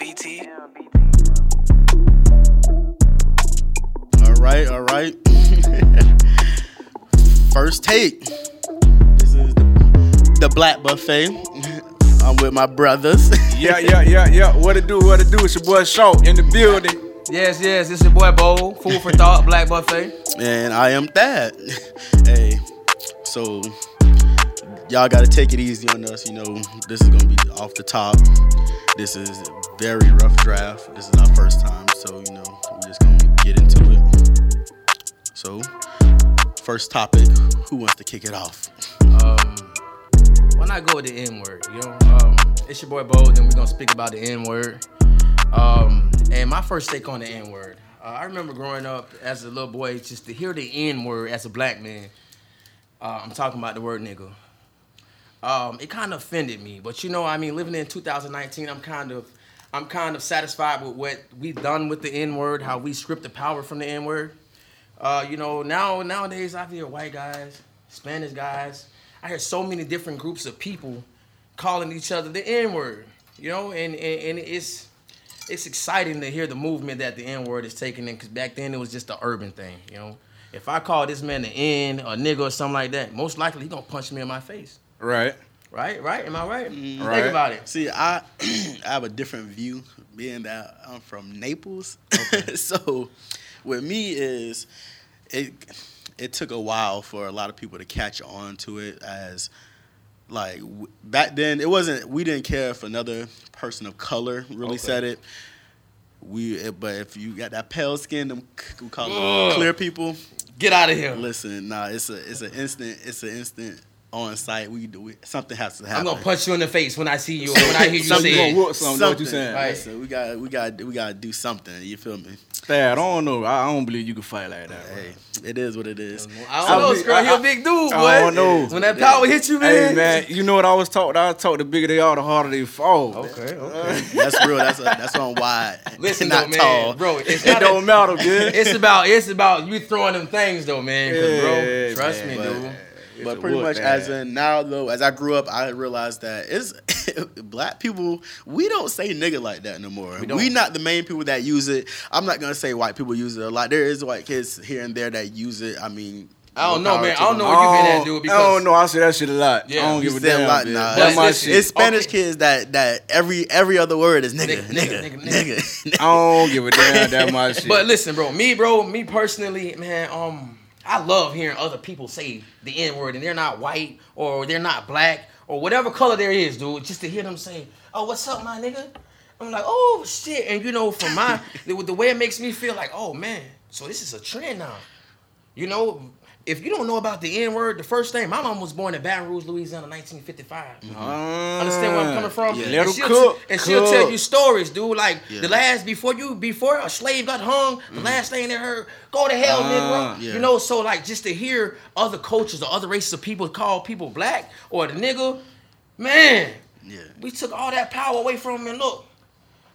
BT. All right, all right. First take. This is the, the Black Buffet. I'm with my brothers. Yeah, yeah, yeah, yeah. What it do? What it do? It's your boy Short in the building. Yes, yes, this your boy Bo, Food for Thought, Black Buffet. and I am Thad. hey, so y'all gotta take it easy on us. You know, this is gonna be off the top. This is a very rough draft. This is our first time, so you know, we're just gonna get into it. So, first topic. Who wants to kick it off? Um, why not go with the N word? You know, um, it's your boy Bo. Then we're gonna speak about the N word. Um, and my first take on the N word. Uh, I remember growing up as a little boy, just to hear the N word as a black man. Uh, I'm talking about the word nigga. Um, it kind of offended me, but you know, I mean, living in 2019, I'm kind of, I'm kind of satisfied with what we've done with the N word, how we stripped the power from the N word. Uh, you know, now nowadays I hear white guys, Spanish guys. I hear so many different groups of people calling each other the N word. You know, and, and and it's it's exciting to hear the movement that the N word is taking in. Because back then it was just an urban thing. You know, if I call this man the N or nigga or something like that, most likely he gonna punch me in my face. Right. Right, right. Am I right? Right. Think mm-hmm. about it. See, I I have a different view, being that I'm from Naples. so, with me is it it took a while for a lot of people to catch on to it as like w- back then it wasn't we didn't care if another person of color really Okay. said it. We it- but if you got that pale skin, them we call them clear people. Get out of here. Listen, nah, it's a it's an instant it's an instant on site. We do it. Something has to happen. I'm gonna punch you in the face when I see you. When I hear you Something say gonna it. something, know what you saying? Right. Listen, we got we got we got to do something. You feel me? Thad, I don't know. I I don't believe you can fight like that. bro. Hey, it is what it is. I don't know, I- Scrub. He I- a big dude, boy. I don't know. When that power hit you, man. Hey man, you know what I was taught? I was taught the bigger they are, the harder they fall. Okay, okay. Uh, that's real. That's a, that's on wide. Listen, not though, man, tall. bro. It's It don't a, matter, good. It's about it's about you throwing them things, though, man. 'cause, Yeah, bro, trust man, me, but- dude. It's But pretty whoop, much man. as in now though, as I grew up, I realized that it's black people. We don't say nigga like that no more. We, don't. the main people that use it. I'm not gonna say white people use it a lot. There is white kids here and there that use it. I mean, I don't know, man. I don't know what you been at, Oh, dude. I don't know. I say that shit a lot. Yeah, I don't You give a said damn. a lot, nah. That's my shit. It's Spanish Okay. kids that that every every other word is nigga, Nigga, nigga, nigga, nigga. nigga, nigga. I don't give a damn. That's my shit. But listen, bro, me, bro, me personally, man, um, I love hearing other people say the N word and they're not white or they're not black or whatever color there is, dude. Just to hear them say, "Oh, what's up, my nigga?" I'm like, "Oh shit!" And you know, from my the, the way it makes me feel like, "Oh man, so this is a trend now." You know, if you don't know about the N word, the first thing, my mom was born in Baton Rouge, Louisiana, 1955. Understand where I'm coming from? Yeah. Let And she'll, cook, and she'll tell you stories, dude. Like Yeah. the last before you before a slave got hung, the last thing they heard, go to hell, Ah, nigga. yeah. You know, so like just to hear other cultures or other races of people call people black or the nigga, man, Yeah. we took all that power away from them. And look,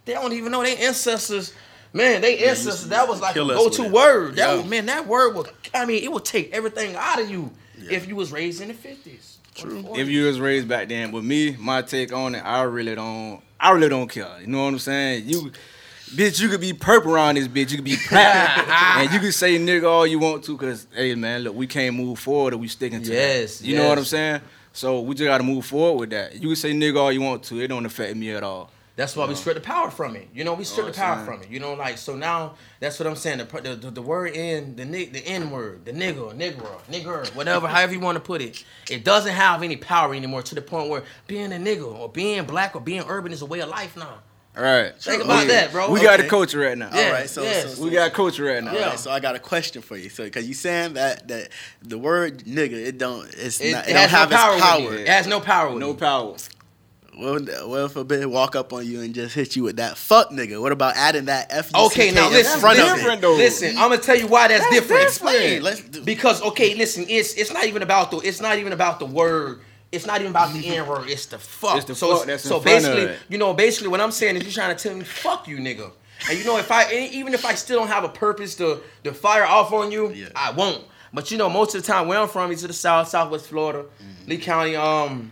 they don't even know their ancestors. Man, they ancestors. to That was like a kill go-to word. That Yeah. was, man, that word would. I mean, it would take everything out of you Yeah. if you was raised in the fifties. True. if you was raised back then, but me, my take on it, I really don't. I really don't care. You know what I'm saying? You, bitch, you could be purple around this bitch. You could be platinum, and you could say nigga all you want to, cause hey man, look, we can't move forward or we sticking to Yes, that. You know what I'm saying? So we just gotta move forward with that. You can say nigga all you want to, it don't affect me at all. That's why we stripped the power from it. You know, we stripped Oh, the power son. from it. You know, like so now that's what I'm saying. The the, the, the word in the ni- the N word, the nigga, nigger, nigger, whatever, however you want to put it, it doesn't have any power anymore to the point where being a nigga or being black or being urban is a way of life now. All right. Think about We- that, bro. We got a Okay. culture right now. Yeah. All right, so, yes. so, so We got a culture right now. Yeah. right, so I got a question for you. So, because you saying that that the word nigga, it don't, it's It, not, it it, has don't have no power. its power. It. it has no power. With No it. power. Well, well, if a bitch walk up on you and just hit you with that fuck nigga, what about adding that f? Okay, now listen, in front of different it? though. Listen, I'm gonna tell you why that's, different. Explain. Let's do. Because okay, listen, it's it's not even about the it's not even about the word. It's not even about the N word. It's the fuck. It's the so fuck that's in so front of basically, it. you know, basically what I'm saying is you're trying to tell me fuck you, nigga. And you know, if I even if I still don't have a purpose to to fire off on you, Yeah. I won't. But you know, most of the time where I'm from is to the south, southwest Florida, Mm-hmm. Lee County. Um,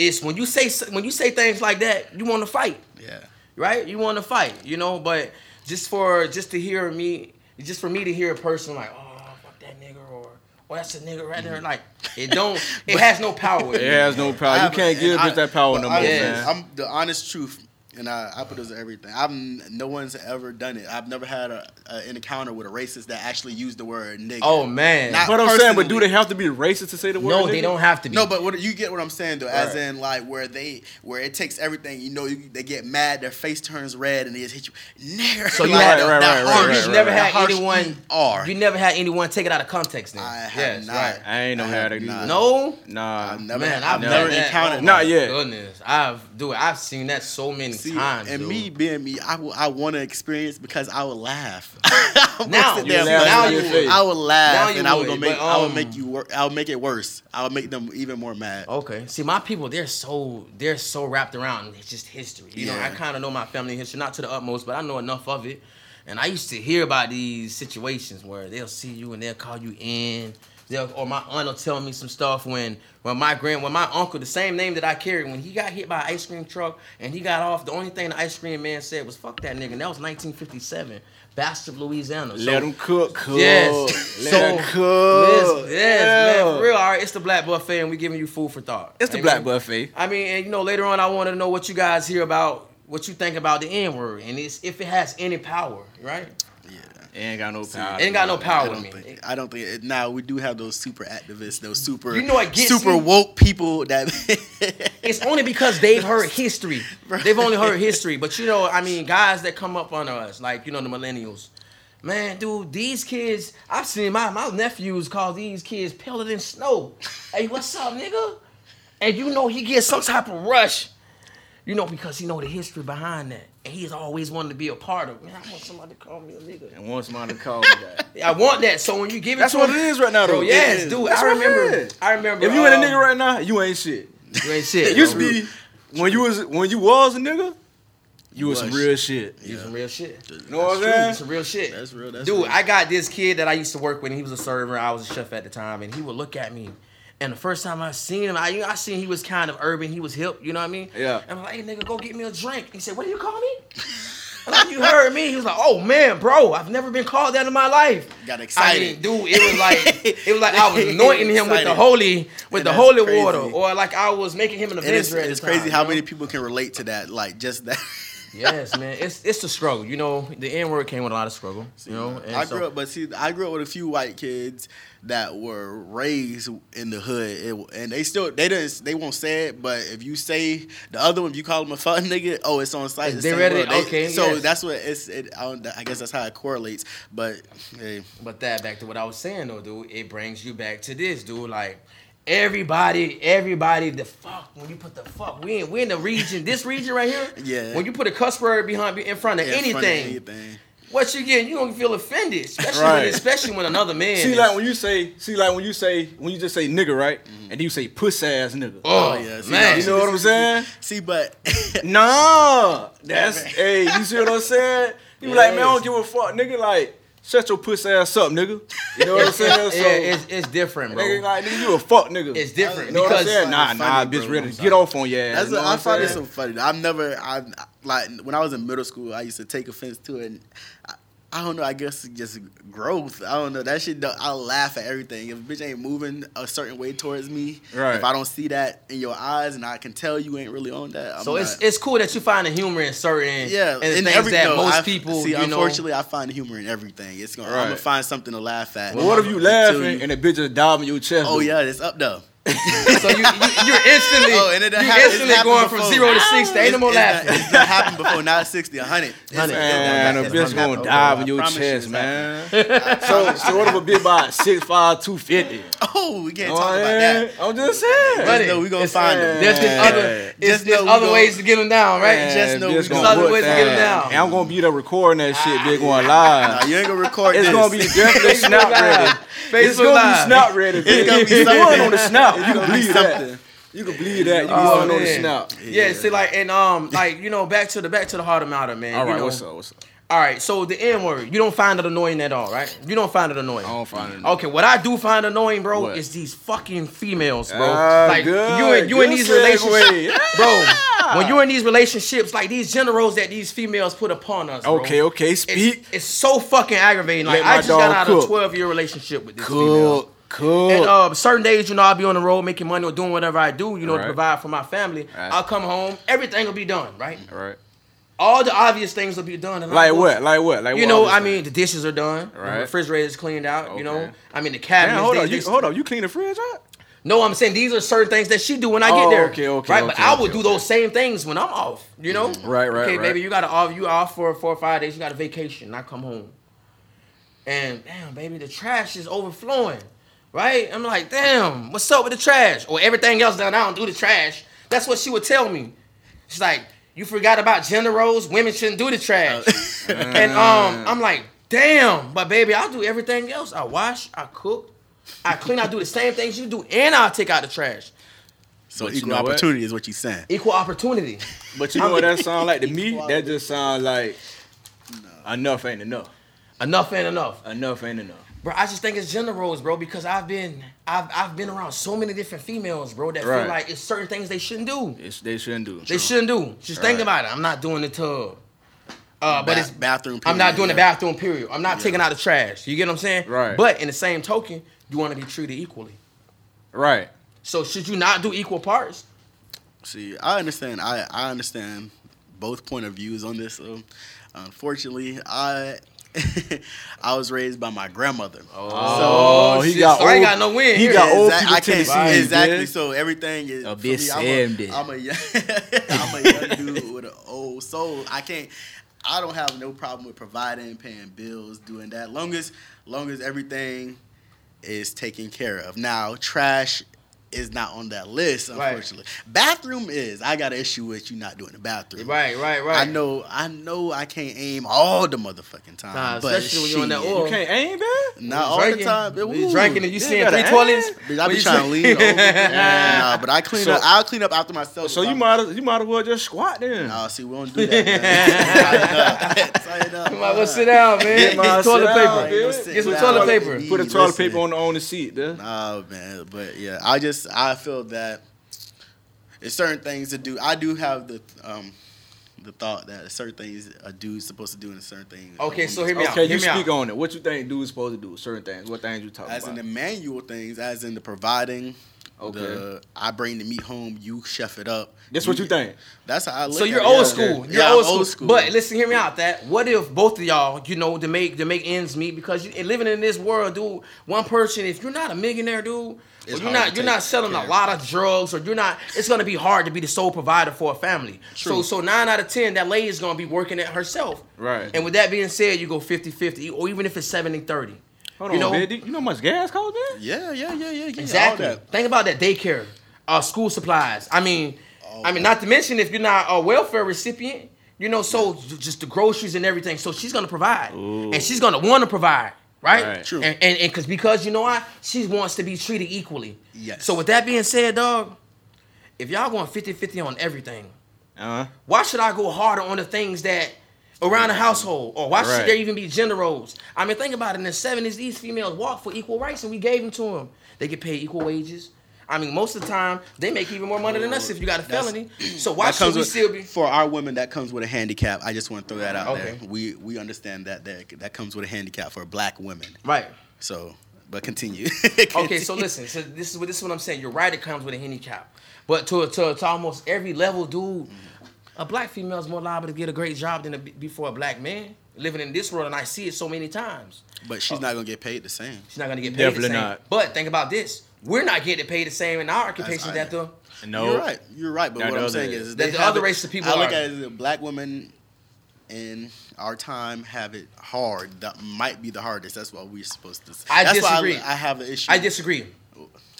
it's when you say when you say things like that, you want to fight. yeah. right? You want to fight, you know. But just for just to hear me, just for me to hear a person like, oh, fuck that nigga, or oh, that's a nigga right there, like it don't, it has no power. It has no power. You can't give and bitch that power no more, Yeah. man. I'm the honest truth, and I, I put this in everything. I'm no one's ever done it. I've never had a, a, an encounter with a racist that actually used the word nigga. Oh man. Not- But I'm saying, but do they have to be racist to say the word? no, they don't have to be. No, but what you get what I'm saying though, as in like where they where it takes everything. You know, you, they get mad, their face turns red, and they just hit you. Nigger. So you Like, had- that- right, that right, harsh- right, you've right, never right. had harsh anyone. ER. You never had anyone take it out of context. Then I have yes, not. right. I ain't never I had have it No. Nah. I've never, Man, I've I've never encountered. Not yet. Goodness, I've do it. I've seen that so many See, times. and dude. me being me, I I want to experience because I would laugh. Now- sit You there, laugh now I you would-. I would laugh, Now and I would, gonna make, but, I would um, make you work. I would make it worse. I would make them even more mad. Okay. See, my people, they're so they're so wrapped around. It's just history. You know, I kind of know my family history, not to the utmost, but I know enough of it. And I used to hear about these situations where they'll see you and they'll call you in. Or my aunt will tell me some stuff when when my grand when my uncle the same name that I carry, when he got hit by an ice cream truck and he got off the only thing the ice cream man said was fuck that nigga and that was 1957 Bastrop Louisiana So- Let them cook, cook. Yes. Let So, them cook. Yes, yes, man, for real. All right, it's the Black Buffet, and we giving you food for thought. It's the. Black Buffet. I mean, and you know, later on, I want to know what you guys hear about, what you think about the N word, and it's if it has any power, right? Yeah. It ain't got no power. It ain't got no I power with don't me. think. I don't think. It, now we do have those super activists, those super, You know what gets super me? woke people that. It's only because they've heard history. They've only heard history. But you know, I mean, guys that come up under us, like you know, the millennials. Man, dude, these kids, I've seen my my nephews call these kids paler than snow. Hey, what's up, nigga? And you know he gets some type of rush. You know, because he know the history behind that. And he's always wanted to be a part of it. Man, I want somebody to call me a nigga. And want somebody to call me that. I want that. So when you give it to me, That's to what him- it is right now, though. Bro, yes, It is. dude. That's I what it remember. I remember. If you ain't a um, nigga right now, you ain't shit. you ain't shit. It used to be when you was when you was a nigga, you was some real shit. You some real shit. You know what I'm saying? some real shit. That's real, that's Dude, real. I got this kid that I used to work with, and he was a server. I was a chef at the time, and he would look at me. And the first time I seen him, I you know, I seen he was kind of urban. He was hip. You know what I mean? Yeah. And I'm like, hey nigga, go get me a drink. He said, what do you call me? I'm like, you heard me. He was like, oh man, bro, I've never been called that in my life. Got I excited. dude, it was like it was like I was anointing him with the holy with And the holy crazy. water, or like I was making him an And it's, it's crazy time, how you know? many people can relate to that. Like just that. Yes, man. It's it's the struggle. You know, the N word came with a lot of struggle. You know, and I so- grew up, but see, I grew up with a few white kids that were raised in the hood, it, and they still they didn't they won't say it, but if you say the other one, if you call them a fuck nigga, oh, it's on site. the They read it. They- okay, so yes. that's what it's. It, I, I guess that's how it correlates. But hey, But that back to what I was saying though, dude. It brings you back to this, dude. Like everybody, everybody, the fuck when you put the fuck, we in we in the region, this region right here. Yeah. When you put a cuss word behind in front of in anything, front of anything. what you get, you gonna feel offended, especially Right. when, especially when another man. See, is- like when you say, see, like when you say, when you just say nigga, right? Mm-hmm. And then you say puss ass nigga. oh, oh yeah, see, man, you know what I'm saying? See, but Nah, that's hey, you see what I'm saying? You be like, man, I don't give a fuck, nigga. Like, shut your puss ass up, nigga. You know what I'm saying? So, yeah, it's, it's different, bro. nigga, like, nigga, you a fuck, nigga. It's different You know what I'm saying? Nah, Funny, nah, bro. bitch, ready to get off on your ass. That's you know what, what I find it so funny. I've never, I like when I was in middle school, I used to take offense to it. And I, I don't know. I guess just growth. I don't know. That shit. don't- I laugh at everything. If a bitch ain't moving a certain way towards me, Right. if I don't see that in your eyes and I can tell you ain't really on that, I'm so it's not- it's cool that you find the humor in certain yeah, and in things every- that no, most I- people see. you know. unfortunately, I find humor in everything. It's gonna. I'm gonna find something to laugh at. But what if you laughing you- and the bitch just diving your chest? Oh yeah, it's up though. So you, you you're instantly Oh, and it you it's instantly going before. from zero to sixty. Ain't no more laughing. It's, it's not happened before. Not sixty, a hundred. Hundred. Man, a bitch gonna dive I in your chest, man. so, so what if a bitch about six five, two fifty? Oh, we can't Oh, talk about that. I'm just saying. Buddy, know we gonna it's- find them. There's just other, Just there's other gonna- ways to get them down, right? Man, just know we gonna other ways to get 'em that. down. And I'm gonna be there recording that shit, bitch, going ah. Nah, live. you ain't gonna record it. It's gonna be definitely snap ready. It's gonna be snap ready. It's gonna be going on the snap. You can believe that. You can believe that. You Oh, going on the man. snap. Yeah, see, like, and um, like you know, back to the back to the heart of matter, man. All you know, what's up? What's up? All right, so the N word, you don't find it annoying at all, right? You don't find it annoying. I don't find it. Okay, what I do find annoying, bro, What? is these fucking females, bro. Ah, like good. you in you in these relationships, bro. when you're in these relationships, like these gender roles that these females put upon us. bro, Okay, okay, It's, speak. it's so fucking aggravating. Like I just got out of a 12 year relationship with this female. Cook. And uh, certain days, you know, I'll be on the road making money or doing whatever I do, you know, to provide for my family. Right. I'll come home, everything will be done, right? All right. All the obvious things will be done. Like what? Like what? Like You what know, I mean, the dishes are done. Right. The is cleaned out. You know, I mean, the Damn, cabinets. hold on. You, hold on. You clean the fridge out? No, I'm saying these are certain things that she do when I Oh, get there. okay, okay, right. but okay, I would okay, do okay. those same things when I'm off. You know. Right, right, Okay, right. baby, you got to off. You off for four or five days. You got a vacation. I come home, and damn, baby, the trash is overflowing. Right. I'm like, damn, what's up with the trash? Or everything else done. I don't do the trash. That's what she would tell me. She's like, you forgot about gender roles. Women shouldn't do the trash. and um, I'm like, damn, but baby, I'll do everything else. I wash, I cook, I clean, I do the same things you do, and I'll take out the trash. So But equal opportunity is what you're saying. Equal opportunity. But you know what that sound like to me? That just sound like enough ain't enough. Enough ain't enough. Enough ain't enough. Bro, I just think it's gender roles, bro, because I've been I've I've been around so many different females, bro, that Right. feel like it's certain things they shouldn't do. It's, they shouldn't do. They shouldn't do. Just think about it. I'm not doing the tub. Uh, but Ba- it's bathroom. I'm not period, doing the bathroom period. I'm not taking out the trash. You get what I'm saying? Right. But in the same token, you want to be treated equally. Right. So should you not do equal parts? See, I understand. I I understand both point of views on this. Um, unfortunately, I I was raised by my grandmother. Oh, oh he shit, got so I ain't got no win he here. got old Exact- I can't tendencies, exactly. man. So everything is A for bit me, I'm Sam a, did. I'm a young, I'm a young dude with an old soul. I can't. I don't have no problem with providing, paying bills, doing that. Long as long as everything is taken care of. Now, trash is not on that list, Right. unfortunately. Bathroom is. I got an issue with you not doing the bathroom. Right, right, right. I know, I know, I can't aim all the motherfucking time. Nah, but especially when you're on that oil. You can't aim, man. Not all the Drinking. time. You drinking and you You seeing three toilets. Bitch, I be you trying to drink- lean over. nah, but I clean So- up. I'll clean up after myself. So you I'm- might as, you might as well just squat then. Nah, see, we don't do that. Man. Tighten up. Tighten up. You might well sit down, man. Get toilet paper. Get some toilet paper. Put a toilet paper on the on the seat, there. Nah, man, but yeah, I just I feel that it's certain things to do. I do have the um the thought that certain things a dude's supposed to do and certain things. Okay, so woman's hear me out. Okay, you me speak out. on it. What you think dude's supposed to do? Certain things. What things you talking about? as in the manual things, as in the providing. Okay. The, I bring the meat home, you chef it up. That's what you think. That's how I look. So at you're it. old Yeah, school. You're Yeah, old, I'm school. But listen, hear me out. That what if both of y'all, you know, to make to make ends meet because you, living in this world, dude, one person, if you're not a millionaire, dude, or It's you're not you're not selling care a lot of drugs, or you're not, it's gonna be hard to be the sole provider for a family. So True. so nine out of ten, that lady is gonna be working it herself. Right. And with that being said, you go 50-50, or even if it's 70-30. Hold you on, know, man. You know how much gas costs, man? Yeah, yeah, yeah, yeah, yeah. Exactly. All that. Think about that daycare, uh, school supplies. I mean, Oh, I mean, not to mention if you're not a welfare recipient, you know, so just the groceries and everything. So she's gonna provide, and she's gonna want to provide, right? Right. True. And and because because you know why she wants to be treated equally. Yes. So with that being said, dog, if y'all going 50-50 on everything, Uh huh. why should I go harder on the things that around the household, or why should there even be gender roles? I mean, think about it. In the '70s, these females walked for equal rights, and we gave them to them. They get paid equal wages. I mean, most of the time, they make even more money than us if you got a That's- felony. So why That should we with- still be? for our women that comes with a handicap. I just want to throw that out Okay. there. We we understand that that that comes with a handicap for black women. Right. So, but continue. Okay, so listen. So this is what this is what I'm saying. You're right. It comes with a handicap, but to to, to almost every level, dude, a black female is more liable to get a great job than a, before a black man living in this world, and I see it so many times. but she's uh, not gonna get paid the same. She's not gonna get paid Definitely the same. not. But think about this: we're not getting paid the same in our occupation That's- that the No. You're right. You're right. But That what I'm saying is- is, That the other races of people I look are- at it as black women in our time have it hard. That might be the hardest. That's what we're supposed to. I That's disagree. Why I, I have an issue. I disagree.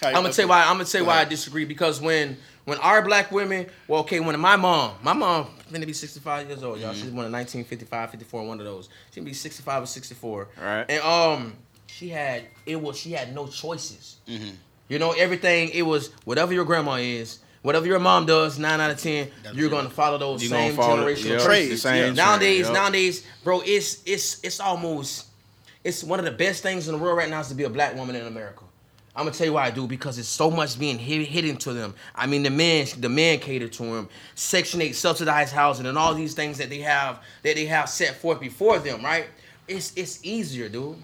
I'm gonna okay. say why. I'm gonna say Go why I disagree because when when our black women, well, okay, when my mom, my mom, gonna be 65 years old, y'all. She's born in 1955, 54, one of those. She gonna be 65 or 64. Right. And um, she had it was she had no choices. Mm-hmm. You know, everything it was whatever your grandma is, whatever your mom does, nine out of ten, That's you're right. gonna follow those You same gonna follow generational yeah, traits. Trades, the same yeah. trend, Nowadays, yep. nowadays, bro, it's it's it's almost it's one of the best things in the world right now is to be a black woman in America. I'm gonna tell you why I do because it's so much being hit, hidden to them. I mean, the men, the men cater to them. Section eight, subsidized housing, and all these things that they have that they have set forth before them. Right? It's it's easier, dude.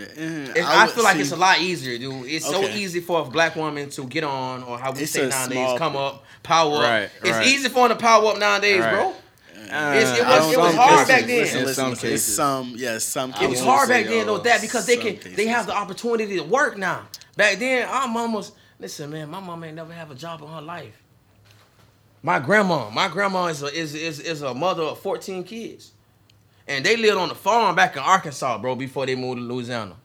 Eh, It's, I, feel like see- it's a lot easier, dude. It's so easy for a black woman to get on, or how we It's say a nowadays, come up, power up. Right, It's right. easy for them to power up nowadays, Right. bro. It's- it Uh, was- it was hard cases, back then. Listen, listen, some listen, cases. some, yeah, some It was hard back then though, uh, that because they can cases. they have the opportunity to work now. Back then, our mamas listen, man, my mama ain't never have a job in her life. My grandma, my grandma is a, is, is is a mother of 14 kids. And they lived on the farm back in Arkansas, bro, before they moved to Louisiana.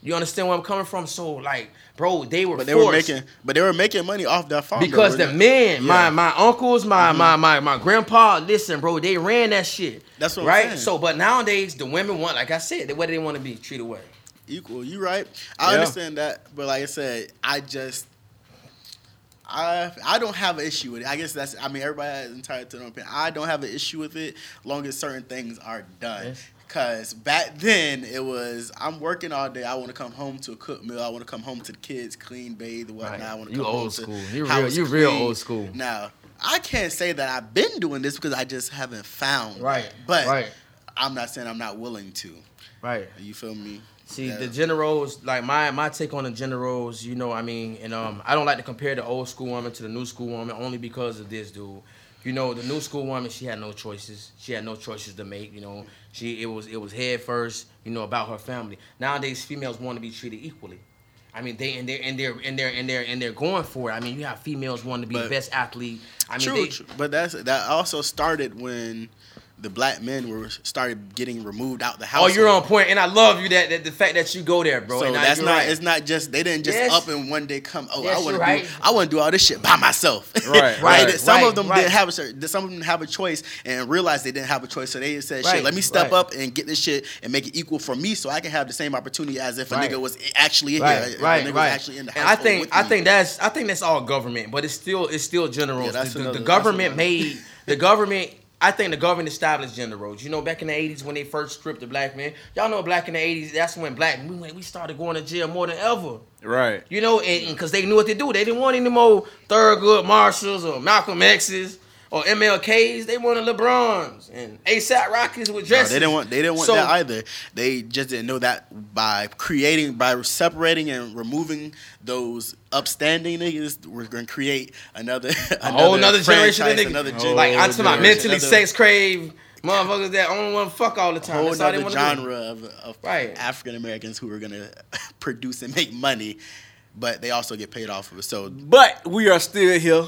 You understand where I'm coming from? So like, bro, they were But they were making, but they were making money off that farm. because the men, my Yeah. Mm-hmm. my uncles, my my my my grandpa, listen, bro, they ran that shit. That's what I'm right. So, but nowadays the women want, like I said, what do they want to be treated they? equal. You right. I Yeah. understand that, but like I said, I just. I I don't have an issue with it. I guess that's. I mean, everybody has entitled to their own opinion. I don't have an issue with it, long as certain things are done. Yes. Cause back then it was I'm working all day. I want to come home to a cook meal. I want to come home to the kids, clean, bathe, whatnot. Right. I want to You come home old to school. You real- you real old school. Now I can't say that I've been doing this because I just haven't found. Right. But right. I'm not saying I'm not willing to. Right. You feel me? See Yeah. the generals, like my my take on the generals, you know, I mean, and um, I don't like to compare the old school woman to the new school woman only because of this, dude. You know, the new school woman, she had no choices. She had no choices to make. You know, she it was it was head first. You know about her family. Nowadays, females want to be treated equally. I mean, they and they're and they're and they're and they're and they're going for it. I mean, you have females wanting to be the But- best athlete. I mean, true, they, true, but that's that also started when the black men were started getting removed out the house. Oh, you're on point, and I love you that, that the fact that you go there, bro. So and that's not. right. It's not just they didn't just Yes. up and one day come. Oh, Yes, I want to right. do. I want to do all this shit by myself. Right, They right, some right, of them right. didn't have a some of them have a choice and realized they didn't have a choice. So they said, Right, "Shit, let me step right. up and get this shit and make it equal for me, so I can have the same opportunity as if a Right. nigga was actually right, here. right, nigga right. Was actually in the and I think I think that's I think that's all government, but it's still it's still generals. Yeah, the, the- the government made the government. I think the government established gender roles. You know, back in the '80s when they first stripped the black men, y'all know black in the '80s. That's when black we we started going to jail more than ever. Right. You know, and because they knew what to do. They didn't want any more Thurgood Marshalls or Malcolm X's or MLKs. They wanted LeBrons and ASAP Rockies with No, dresses. they didn't want they didn't want So- that either. They just didn't know that by creating by separating and removing those upstanding niggas, we're gonna create another a whole another generation of niggas. Another Oh, gen- like I'm talking about mentally Another- sex crave motherfuckers that only want to fuck all the time. whole That's all they other do. genre of, of Right. African Americans who are gonna produce and make money, but they also get paid off of it. So But we are still here.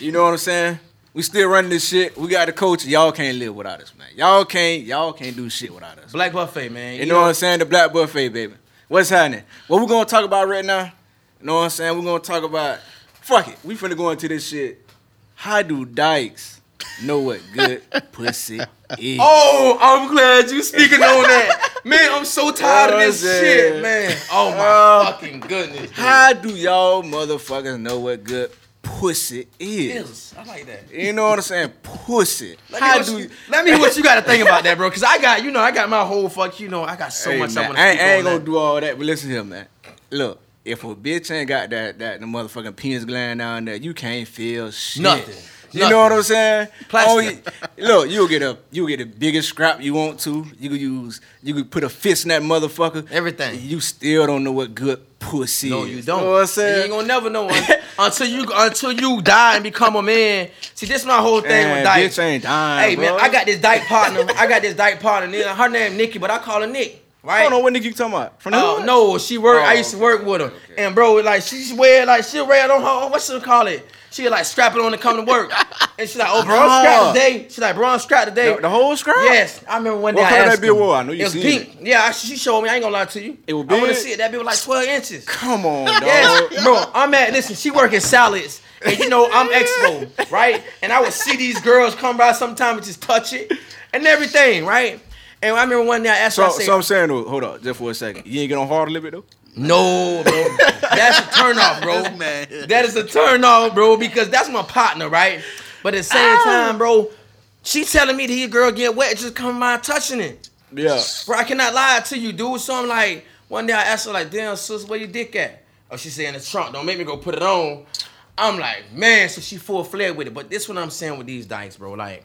You know what I'm saying? We still running this shit. We got the coach. Y'all can't live without us, man. Y'all can't. Y'all can't do shit without us. Black buffet, man. You know what I'm saying? The black buffet, baby. What's happening? What we gonna talk about right now? You know what I'm saying? We're gonna talk about. Fuck it. We finna go into this shit. How do dykes know what good pussy is? Oh, I'm glad you speaking on that, man. I'm so tired of this shit, man. Oh my Oh. fucking goodness. dude. How do y'all motherfuckers know what good pussy is? Is. I like that. You know what I'm saying? Pussy. Let me, How do you, let me hear what you got to think about that, bro. Cause I got, you know, I got my whole fuck. You know, I got so Hey, much I man, want to I, ain't- I ain't gonna do all that, but listen here, man. Look, if a bitch ain't got that that the motherfucking penis gland down there, you can't feel shit. Nothing. You Nothing. know what I'm saying? Plastic. Oh, you- look, you'll get a you get the biggest scrap you want to. You could use you could put a fist in that motherfucker. Everything. You still don't know what good pussy is. No, you don't. know what I'm You saying? ain't gonna never know until you until you die and become a man. See, this is my whole thing Man, with Dyke. bitch ain't dying. Hey man. I got this dyke partner. I got this dyke partner. Her name Nikki, but I call her Nick. I don't know what nigga you talking about. From the Oh hood? no, she work. I Oh, used to oh, work with her, and bro, like she wear like she wear it on her. What she call it? She like strap it on to come to work, and she like, oh bro, I'm strapped today. She like, bro, I'm strapped today. The, the whole scrap? Yes, I remember one day What I color that bill her. was? I know you it was seen pink. Yeah, I, she showed me. I ain't gonna lie to you. It was I want to see it. That bill was like 12 inches. Come on, dog. Yes, bro. I'm at listen. She working salads, and you know I'm expo, right? And I would see these girls come by sometimes and just touch it and everything, right? And I remember one day I asked her, So, I said, so I'm saying though, hold up, just for a second. You ain't get on hard a little bit though? "No, bro, that's a turn off, bro. Man. That is a turn off, bro, because that's my partner, right? But at the same oh. time, bro, she telling me that your girl get wet just come by touching it. Yeah. Bro, I cannot lie to you, dude. So I'm like, one day I asked her, like, damn, sis, where your dick at? or she say in the trunk, don't make me go put it on. I'm like, man, so she full flared with it. But this what I'm saying with these dykes, bro. Like,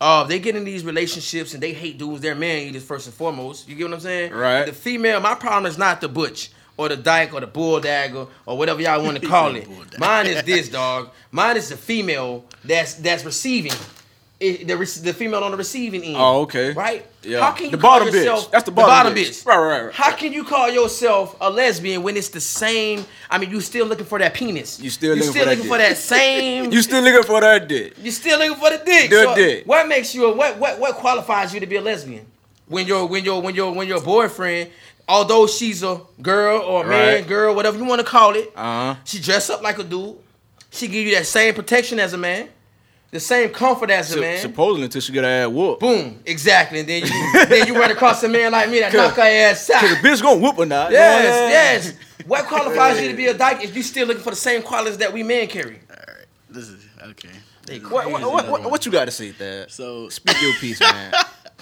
uh, they get in these relationships and they hate dudes. They're man eaters first and foremost. You get what I'm saying? Right. The female, my problem is not the butch or the dyke or the bulldagger or whatever y'all want to call it. Mine is this dog. Mine is the female that's that's receiving. It, the, the female on the receiving end. Oh, okay. Right? Yeah. How can you The call bottom bitch. yourself That's the bottom bitch. Right, right, right. How can you call yourself a lesbian when it's the same? I mean, you still looking for that penis. You still you looking still for that looking for that same. You still looking for that dick? You still looking for the dick. The dick. What makes you a what what what qualifies you to be a lesbian? When your when your when your when your boyfriend, although she's a girl or a man, Right. girl, whatever you want to call it, Uh huh. she dress up like a dude. She give you that same protection as a man, the same comfort as a man. Supposedly until she get her ass whooped. Boom, exactly. And then you then you run across a man like me that knock her ass out. Cause the bitch gonna whoop her now. Yes, yes. What qualifies you to be a dyke if you still looking for the same qualities that we men carry? All right, this is okay. They What, what, what, what, what you got to say, Dad? So Speak your piece, man.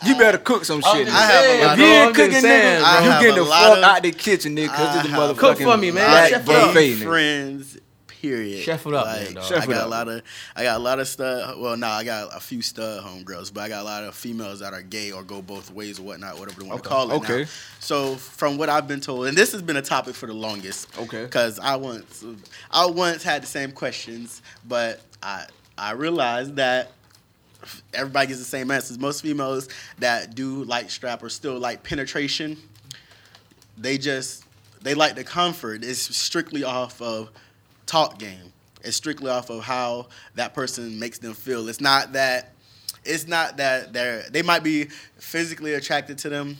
You better cook some shit. I have a lot If you ain't cooking, saying, nigga, I you have getting the fuck of- out the kitchen, nigga, I because this is have- motherfucking Cook for me, man. Like Chef it buffet, friends. Period. Chef it up, Like, man, dog. Chef I got up. a lot of, I got a lot of stud. Well, no, I got a few stud homegirls, but I got a lot of females that are gay or go both ways or whatnot, whatever they want to call it. Okay. now. So from what I've been told, and this has been a topic for the longest. Okay. Because I once, I once had the same questions, but I, I realized that everybody gets the same answers. Most females that do like strap or still like penetration, they just they like the comfort. It's strictly off of talk game. It's strictly off of how that person makes them feel. It's not that it's not that they're they might be physically attracted to them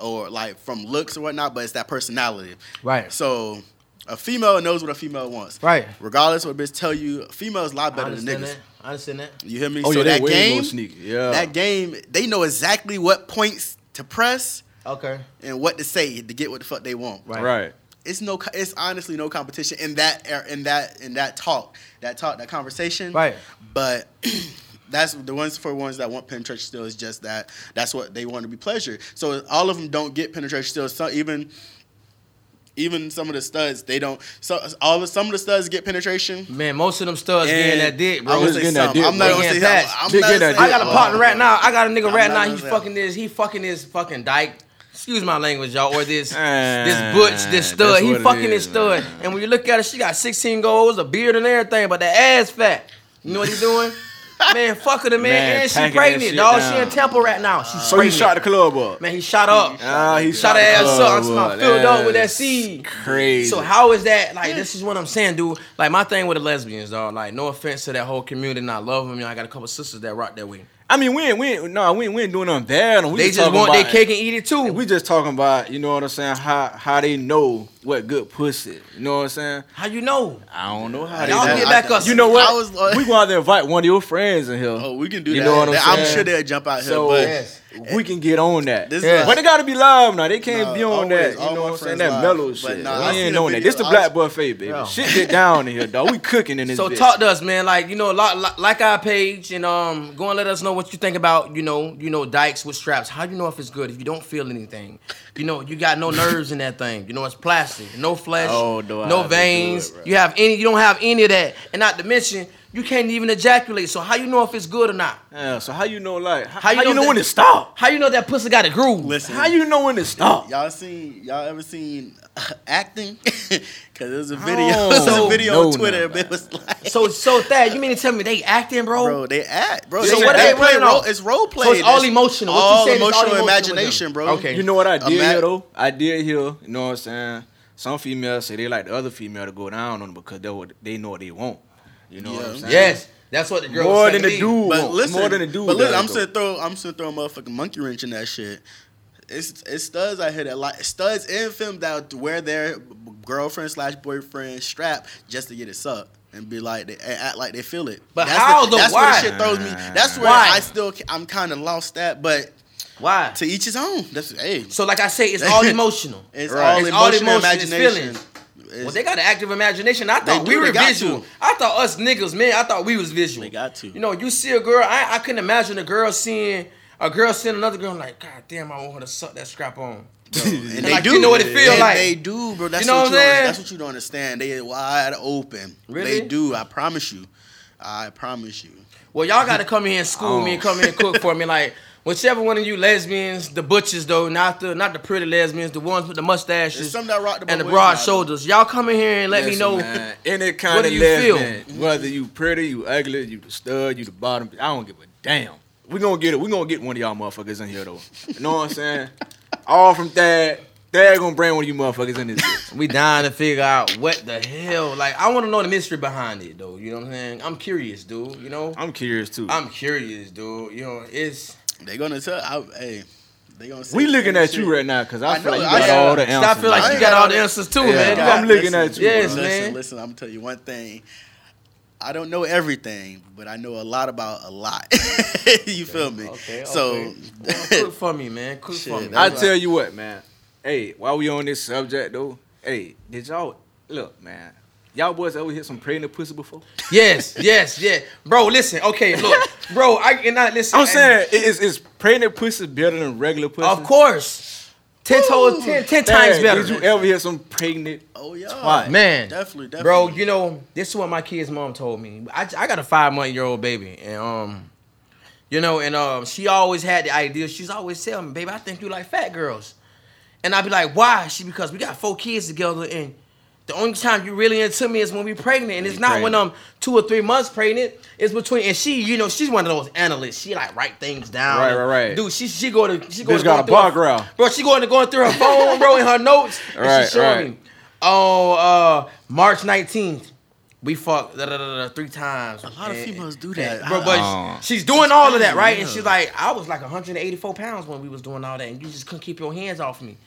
or like from looks or whatnot, but it's that personality. Right. So a female knows what a female wants. Right. Regardless what bitch tell you, females a lot better than niggas. that. I understand that. You hear me? Oh, so yeah, that game, sneaky. Yeah. that game, they know exactly what points to press Okay. and what to say to get what the fuck they want. Right. Right. It's no, it's honestly no competition in that er- in that in that talk, that talk, that conversation. Right. But that's the ones for ones that want penetration still is just that that's what they want to be pleasure. So all of them don't get penetration still. So even even some of the studs they don't. So all of some of the studs get penetration. Man, most of them studs getting that dick, I'm bro. gonna say getting that dick, I'm not gonna say Getting that. I'm Just not gonna that I got a partner right now. I got a nigga I'm right now. gonna He fucking this. He fucking this fucking dyke. Excuse my language, y'all. Or this this butch, this stud. He fucking is, this stud. man. And when you look at her, she got 16 goals, a beard and everything, but the ass fat. You know what he doing? man, fuck her, the man. Man, and she pregnant, dog. She down. in Temple right now. She's So he shot the club up. Man, he shot up. Ah, he shot the her ass up. I'm filled up with that seed. Crazy. So how is that? Like, this is what I'm saying, dude. Like my thing with the lesbians, dog. Like, no offense to that whole community, and I love them. You know, I got a couple sisters that rock that way. I mean, we ain't, we ain't, no, we ain't, we ain't doing nothing bad. We They just talking want their cake and eat it too. We just talking about, you know what I'm saying, how how they know what good pussy. You know what I'm saying? How you know? I don't know how they Y'all know. get back I- us. You know what? I was like- we going to invite one of your friends in here. Oh, we can do that. You that. know what I'm saying? I'm sure they'll jump out here, So but Yes. we can get on that. This is- but they gotta be live now. They can't No, be on always, that. You know what I'm saying? friends That live. mellow But shit. nah, we I ain't a on that. video- This the black was- buffet, baby. Yeah. Shit get down in here, dog. We cooking in this So bitch. talk to us, man. Like you know, like, like- like our page, and um, go and let us know what you think about you know, you know, dykes with straps. How do you know if it's good if you don't feel anything? You know, you got no nerves in that thing. You know, it's plastic, no flesh, Oh, no, I no have to do veins. it, you have any? You don't have any of that, and not to mention, you can't even ejaculate. So how you know if it's good or not? Yeah, so how you know like how, How you how you know know, that- when to stop? How you know that pussy got a groove? listen. How you know when to stop? Y'all seen? Y'all ever seen uh, acting? Because there was a Oh. video. there was a video oh. No, on Twitter. no, but it was like, So so Thad, you mean to tell me they acting, bro? bro, they act, bro. So they, what they they play running role. It's role play. So it's all That's emotional. What you all saying all emotional emotional imagination, bro. Okay. You know what I did Ima- here though? I did here. You know what I'm saying? Some females say they like the other female to go down on them because they what they know what they want. You know what I'm saying? Yes, that's what the girl More than the saying to me. dude. But want. listen, more than the dude. But listen, I'm though. still throw. I'm still throwing a motherfucking monkey wrench in that shit. It's it's studs I here that like studs and film that wear their girlfriend slash boyfriend strap just to get it sucked and be like they and act like they feel it. But that's how, the, though? That's Why? where the shit throws me. That's where Why? I still I'm kind of lost at. But Why? to each his own. That's hey. So like I say, it's all emotional. It's Right. all It's all emotion, emotion, and it's imagination. feelings. Well, they got an active imagination. I thought we were visual. to. I thought us niggas, man, I thought we was visual. They got to. You know, you see a girl, I, I couldn't imagine a girl seeing a girl seeing another girl like, God damn, I want her to suck that scrap on. and they like, you know what it feel And like. They do, bro. That's You know what, what you I'm don't, saying? that's what you don't understand. They wide open. Really? They do. I promise you. I promise you. Well, y'all got to come here and school me and come here and cook for me. Like, whichever one of you lesbians, the butches though, not the not the pretty lesbians, the ones with the mustaches some that rock the and the broad waves now, shoulders. Y'all come in here and let me know. man, any kind what of do you feel? lesbian, whether you pretty, you ugly, you the stud, you the bottom. I don't give a damn. We gonna get it. We gonna get one of y'all motherfuckers in here though. You know what I'm saying? All from Thad. Thad gonna bring one of you motherfuckers in this bitch. We dying to figure out what the hell. Like, I want to know the mystery behind it, though. You know what I'm saying? I'm curious, dude. You know, I'm curious too. I'm curious, dude. You know, it's They gonna tell. I, hey, they gonna. Say we looking at shit. you right now because I, I feel know, like you I got know. all the answers. I feel like I you got got all all the the- answers too, Yeah, man. I'm You got- looking at you, Yes, listen, man. Listen, I'm gonna tell you one thing. I don't know everything, but I know a lot about a lot. you feel me? Okay, So, okay. Well, cook for me, man. Cook for me. I That's tell you what, man. Hey, while we on this subject though, hey, did y'all look, man? Y'all boys ever hit some pregnant pussy before? Yes, yes, yeah, bro. Listen, okay, look, bro. I cannot listen. I'm saying, is is pregnant pussy better than regular pussy? of course, ten toes, ten, ten times better. Did you ever hit some pregnant? oh yeah, Twat. Man, definitely, definitely, bro, you know this is what my kid's mom told me. I, I got a five month year old baby, and um, you know, and um, she always had the idea. She's always telling me, baby, I think you like fat girls, and I'd be like, why? She because we got four kids together, and the only time you really into me is when we pregnant, and it's you not when. I'm two or three months pregnant. It's between, and she, you know, she's one of those analysts. She like write things down. Right, right, right. Dude, she she go to she go to got going a through her- background. Bro, she going to going through her phone, bro, in her notes. And Right, she showing right. me. Oh, uh, March 19th. We fucked da, da, da, da, three times. A lot of females do and- that. Bro, but Oh. she's doing all of that, right? And she's like, I was like 184 pounds when we was doing all that, and you just couldn't keep your hands off me.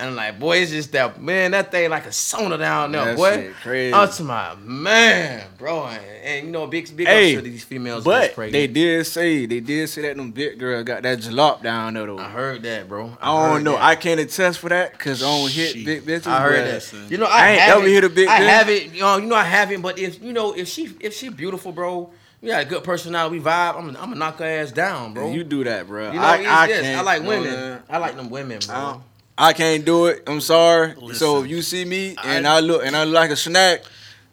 And I'm like, boy, it's just that man, that thing like a sauna down there, That boy. shit crazy. I'm to my man, bro, and, and you know, big big Hey, to these females. But that's they did say they did say that them big girl got that jalop down there though. I heard that, bro. I don't know. that. I can't attest for that because I don't hit big bitches. I heard that. son. You know, I, I ain't ever it. hit a big I bitch. have it. You know, you know, I haven't. But if you know, if she if she beautiful, bro, you got a good personality, we vibe. I'm gonna I'm gonna knock her ass down, bro. You do that, bro. You know, I, I. I like women. man. I like them women, bro. I, can't do it. I'm sorry. so if you see me and I- I, look and I look like a snack,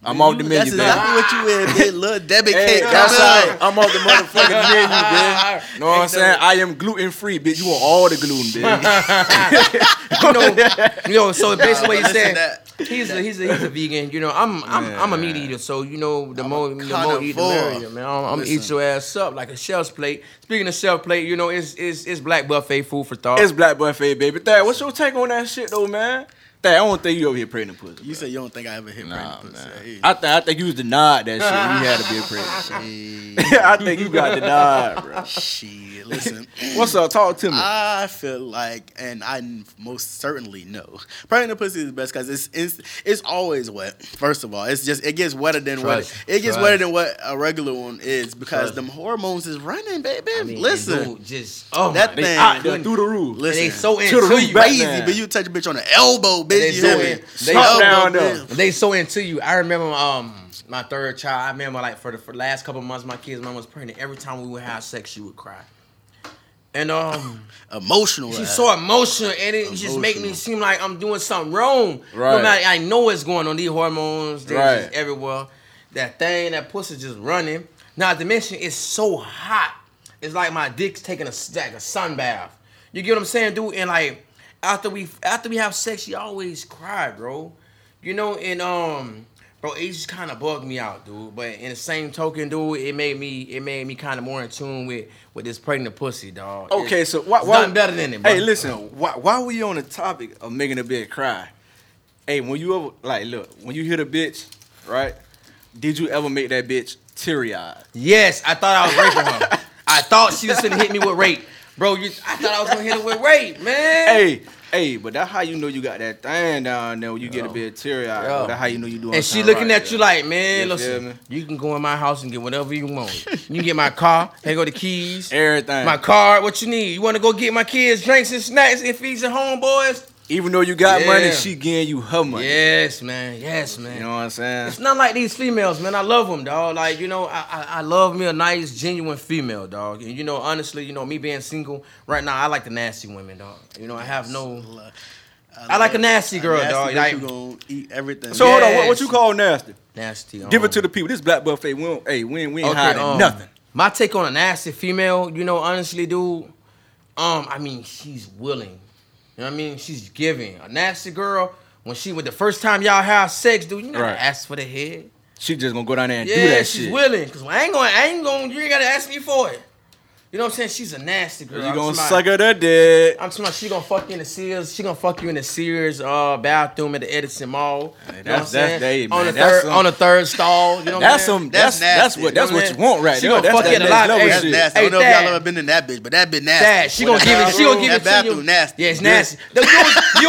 I'm off the You- menu, That's baby. exactly what you is, bitch. Little Debbie Hey, cake. that's coming right. I'm off the motherfucking menu, bitch. Know what I'm saying? I am gluten free, bitch. You want all the gluten, bitch. you know, you know. So basically, what you're saying, that- he's a he's a he's a vegan. You know, I'm I'm I'm a meat eater. So you know, the I'm more the more you eat, the merrier, man. I'm, I'm gonna eat your ass up like a shelf plate. Speaking of shelf plate, you know, it's it's it's black buffet food for thought. It's black buffet, baby. Dad, what's your take on that shit, though, man? Dad, I don't think you over here pregnant pussy. You said you don't think I ever hit Nah, pregnant man. pussy. Hey. I, th- I think you was denied that shit. You had to be a pregnant. Hey, I think you got denied, bro. shit, listen. What's up? Talk to me. I feel like, and I most certainly know, pregnant pussy is the best because it's, it's it's always wet. First of all, it's just it gets wetter than Trust, what it, it gets trust. wetter than what a regular one is because Trust. them hormones is running, baby. I mean, listen, just oh That my thing- out there through the roof. listen. they so into the root you. crazy, but you touch a bitch on the elbow, bitch. They you so hear me? in- they Elbow, so down there. They so into you. I remember um my third child. I remember like for the for the last couple months, my kid's mom was pregnant. Every time we would have sex, she would cry. And um, Emotional. she's so emotional, and it just make me seem like I'm doing something wrong. Right. No Right. matter, I know what's going on. These hormones, they're Right. just everywhere. That thing, that pussy just running. Not to mention, it's so hot. It's like my dick's taking a like a sun bath. You get what I'm saying, dude? And like after we after we have sex, she always cry, bro. You know, and um, bro, it just kind of bugged me out, dude. But in the same token, dude, it made me it made me kind of more in tune with with this pregnant pussy, dog. Okay, It's- so why, why nothing better than it, bro. Hey, listen, why why we on the topic of making a bitch cry? Hey, when you ever like look, when you hit a bitch, right? Did you ever make that bitch teary eyed? Yes, I thought I was raping her. I thought she was gonna hit me with rape, bro. You, I thought I was gonna hit her with rape, man. Hey, hey, but that's how you know you got that thing down there when you get a Yo. bit teary eyed. That's how you know you doing. And she looking right at you like, man, You listen, you can go in my house and get whatever you want. You can get my car, here go the keys, everything. my card, what you need. You want to go get my kids drinks and snacks and feed your homeboys? Even though you got Yeah. money, she getting you her money. Yes, man. Yes, man. You know what I'm saying? It's not like these females, man. I love them, dog. Like you know, I, I I love me a nice, genuine female, dog. And you know, honestly, you know, me being single right now, I like the nasty women, dog. You know, I have no. I like a nasty girl, nasty dog. Like- who gonna eat everything. So hold on, what, what you call nasty? Nasty. Give it um, to the people. This black buffet, we don't, hey, we ain't, we ain't Okay, hiding um, nothing. My take on a nasty female, you know, honestly, dude, um, I mean, she's willing. You know what I mean? She's giving. A nasty girl, when she with the first time y'all have sex, dude, you not Right. ask for the head. She just gonna go down there and Yeah, do that she's shit. willing. Cause I ain't going, I ain't gonna You ain't gotta ask me for it. You know what I'm saying? She's a nasty girl. You I'm gonna talking suck her the dick. I'm talking about she gonna fuck you in the Sears. She gonna fuck you in the Sears uh, bathroom at the Edison Mall. Hey, You know that's- what I'm saying? on the that's third some- on the third stall. You know what That's I'm saying? some. That's That's that's, what that's You know what what you want right She there. gonna That's fuck that you at a next lot- level hey, That's shit. nasty. I don't know if y'all ever been in that bitch, but that been nasty. Dad, she gonna give it. She gonna give it that to you. bathroom nasty. Yeah, it's nasty. You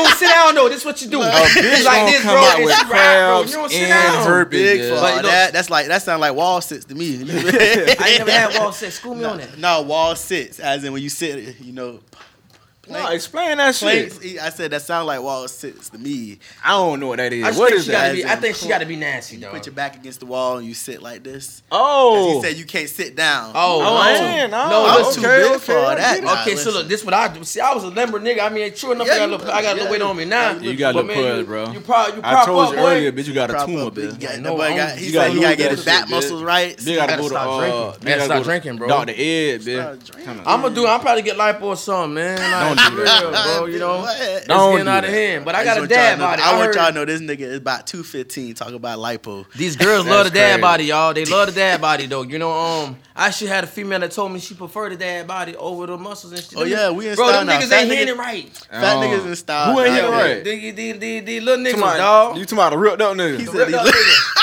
don't, sit down though. This what you do. A bitch gonna this, bro. It's with bro. crabs You don't sit and down. her Big bitch. for yeah. But that. That's like that sound like wall sits to me. I ain't never had wall sex. School me on that. No, wall sits, as in when you sit, you know. No, explain that shit. I said that sound like wall sits to me. I don't know what that is. I just What think she gotta that? be. I think she gotta be nasty, You though. put your back against the wall and you sit like this. Oh, He said you can't sit down. Oh, Oh, no. man, no. no, I'm listen. too okay, big for okay, all I that. get. Nah, Okay, so listen. look, this what I do. See, I was a limber nigga. I mean, true enough, Yeah, I got a little, I got a little look- weight on me now. yeah, you got a But, little man, pud, you- bro. You prop, you I told up, you earlier, bitch. You got a Prop tumor, up, bitch. You got- I that know, boy I'm- got- He said gotta he gotta get his shit, back muscles right. They gotta gotta go to stop uh, drinking. they Yeah, gotta stop drinking, bro. Dr. Ed, bitch. I'm gonna do. I'm probably get lipo or something, man. Like, Don't do for that. bro. You know, it's Don't getting do out of that. hand. But I just got a want dad body. I want y'all to know this nigga is about 215 talking about lipo. These girls love the dad crazy. body, y'all. They love the dad body, though. You know, um, I actually had a female that told me she preferred the dad body over the muscles and shit. Oh, yeah, we in bro, style them now. niggas Fat ain't hitting it right. Fat Oh. niggas in style. Who ain't now. hitting right? These, little niggas, talking dog. about- You talking about a ripped up nigga? He said these niggas.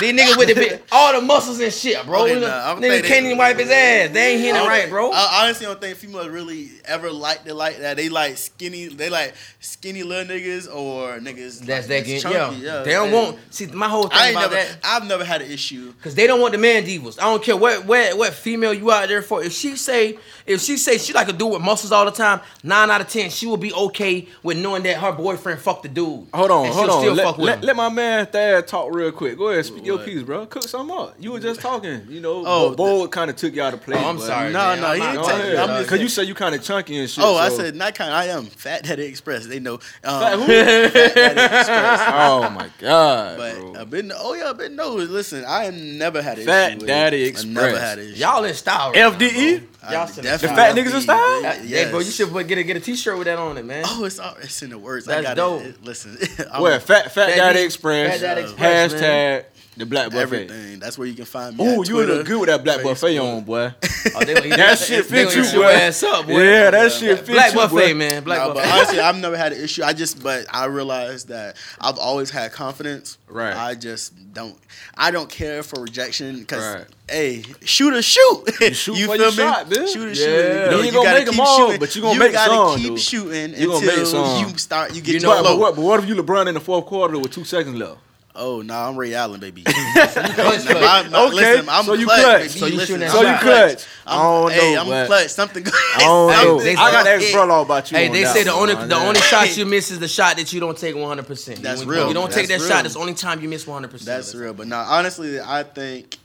These niggas with the big, all the muscles and shit, bro. Okay, Niggas nah, I'm niggas saying can't even wipe his ass. They ain't hitting it I right, don't- bro. I honestly don't think females really ever liked it like that. They like skinny. They like skinny little niggas or niggas That's like, that game. chunky. Yeah. They don't want. See, my whole thing I about never. that. I've never had an issue. Cause they don't want the man divas. I don't care what what what female you out there for. If she say if she say she like a dude with muscles all the time, nine out of ten she will be okay with knowing that her boyfriend fucked the dude. Hold on, and hold she'll on. Still Let, fuck with let, him. let my man Thad talk real quick. Go ahead, speak your piece, bro. Cook something up. You were just talking, you know. Oh, Oh, Bo kind of took you out of place. Oh, I'm but- sorry. No, man. no, I'm he not- ain't Go take- ahead. I'm just- Cause you said you kind of chunky and shit. Oh, I said not kind. I am Fat Daddy Express. They know. Um, Fat who? Fat Daddy Express. oh my god, But bro. I've been. Oh yeah, I've been. No, listen. I have never had an Fat issue. with Daddy it. I Express. never had an issue. Y'all in style. Right FDE? I Y'all still- The fat niggas in style? Now, Yes. Hey, bro, you should get a get a t-shirt with that on it, man. Oh, it's all, it's in the words. I got dope. it. Listen, I'm- What? Fat Fat Fat Daddy Daddy- Express. Fat Daddy Express, Hashtag man. The Black Buffet. everything. That's where you can find me. Ooh, at you would Twitter, look good with that Black Buffet on, boy. Oh, they gonna That shit they fit you, eat boy. ass up, boy. Yeah, that shit fit Black you, buffet, boy. man. Black Nah, but buffet. honestly, I've never had an issue. I just, but I realized that I've always had confidence. Right. I just don't. I don't care for rejection because, Right. hey, shoot or shoot. You shoot for your shot, bitch. Shoot or Yeah. shoot. You know, ain't gonna gotta make 'em keep all, shooting. but you gonna make songs. you make gotta some, keep dude. shooting You until you start. You get You your But, know- but, what, but what if you LeBron in the fourth quarter with two seconds left? Oh no, I'm Ray Allen, baby. Clutch, clutch. I'm- I'm- Okay, listen, I'm so you clutch, clutch. baby. So you Listen, shooting that So you clutch. clutch. I'm, I don't hey, know, I'm but- clutch. Something good. I don't know. they- I got to ask Hey, all about you. Hey, on they that say the only man. the only shot you miss is the shot that you don't take 100. percent That's you, real. You don't take that That's shot. real. That's the only time you miss 100. percent That's real, but now honestly, I think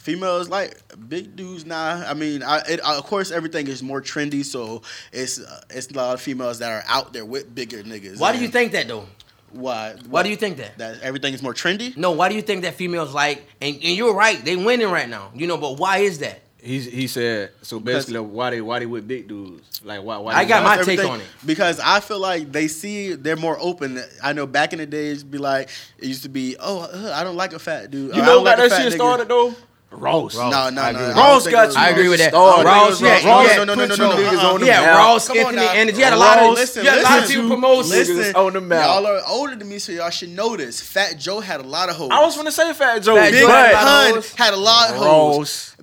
females like big dudes now. I mean, I, it, of course everything is more trendy, so it's uh, it's a lot of females that are out there with bigger niggas. Why do you think that though? Why? Why do you think that? that everything is more trendy? No, why do you think that females like? And, and you're right, they winning right now. You know, but why is that? He he said so basically why they why they with big dudes like why why I got my take on it. because I feel like they see they're more open. I know back in the days, be like it used to be, oh, uh, I don't like a fat dude. you know don't got like a that shit nigga. started though Ross. Ross. No, no, I no. agree with that. don't Ross think got it was you. I agree with that. Started. Ross, yeah, Ross yeah. no, no, no, no, put no, you no, niggas on the Yeah, map. Ross, Come on Anthony, now. and you had a lot of Ross, listen, you had a lot of listen. people promoting. Listen. Listen, on the map. y'all are older than me, so y'all should know this. Fat Joe had a lot of hoes. I was gonna say Fat Joe, Fat Big Joe had a lot of Pun hoes. had a lot of hoes.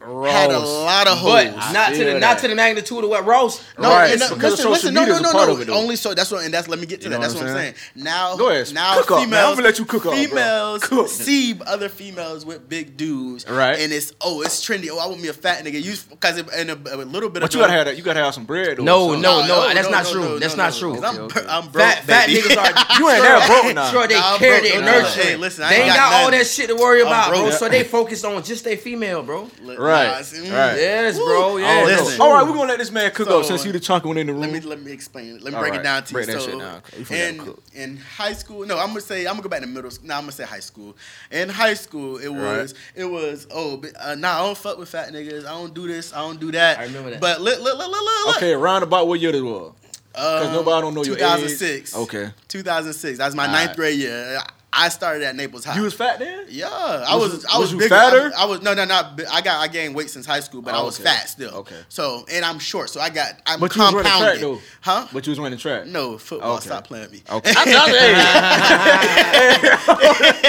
Ross. Big had a lot of hoes. But not to the that. not to the magnitude of what Ross. No, Right, and uh, no, listen, listen, no, no, no, no. it. Only so that's what, and that's let me get to You that. That's what what I'm I'm saying. saying? Now, Go ahead, now cook up, man. I'm females, gonna let you cook up, bro. females Cook. see other females with big dudes, Right. And it's oh, it's trendy. Oh, I want me a fat nigga. You because in a, a little bit. But of you gotta have that. You gotta have some bread. Though, No, no, no, that's not true. That's not true. I'm, Okay, bur- okay. I'm broke, Fat, fat baby. niggas are. You ain't sure, broke now. Sure, they Nah, I'm care, broke, they nurture. Hey, listen, they ain't ain't got got all that shit to worry about, bro. So they focus on just their female, bro. Right, Nah, see, mm, right. Yes, bro. Yeah. Oh, Listen. All right, we're gonna let this man cook So, up since you the chunky one in the room. Let me let me explain it. Let me All break right. it down to Break you. that so, shit down. You forgot to in cook. in high school, no, I'm gonna say I'm gonna go back to middle school. No, I'm gonna say high school. In high school, it was it was oh, but, uh, nah, I don't fuck with fat niggas. I don't do this. I don't do that. I remember that. But look, look, look, look, look. okay, round about what year this was? Because Um, nobody don't know your 2006. age. Okay. 2006. That's my All ninth right. grade year. I started at Naples High. You was fat then? Yeah, I Was was. you- I was, was you bigger. fatter? I, I was no, no, not. I got. I gained weight since high school, but I Oh, was okay. fat still. Okay. So and I'm short, so I got. I'm But you was running track though. Huh? But you was running track. No football. Okay. Stop playing me. Okay. I tell you, hey.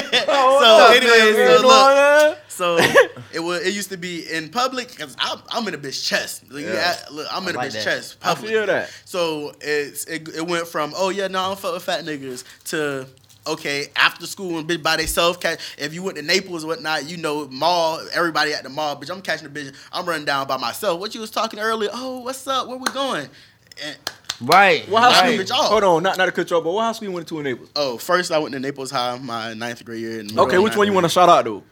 So anyway, man? so look, so it was. It used to be in public because I'm, I'm in a bitch chest. Like, Yeah. yeah, look, I'm in a like bitch that. chest. I feel that. So it's it, it went from oh yeah no I don't fuck with fat niggas to okay after school and bitch by themselves catch if you went to Naples or whatnot you know mall everybody at the mall bitch I'm catching a bitch I'm running down by myself what you was talking earlier oh what's up where we going and, Right. What house Right. you Bitch off. Hold on, not not to cut you off, but what house you went to in Naples? oh first I went to Naples High my ninth grade year in Okay, which one you want to shout out though?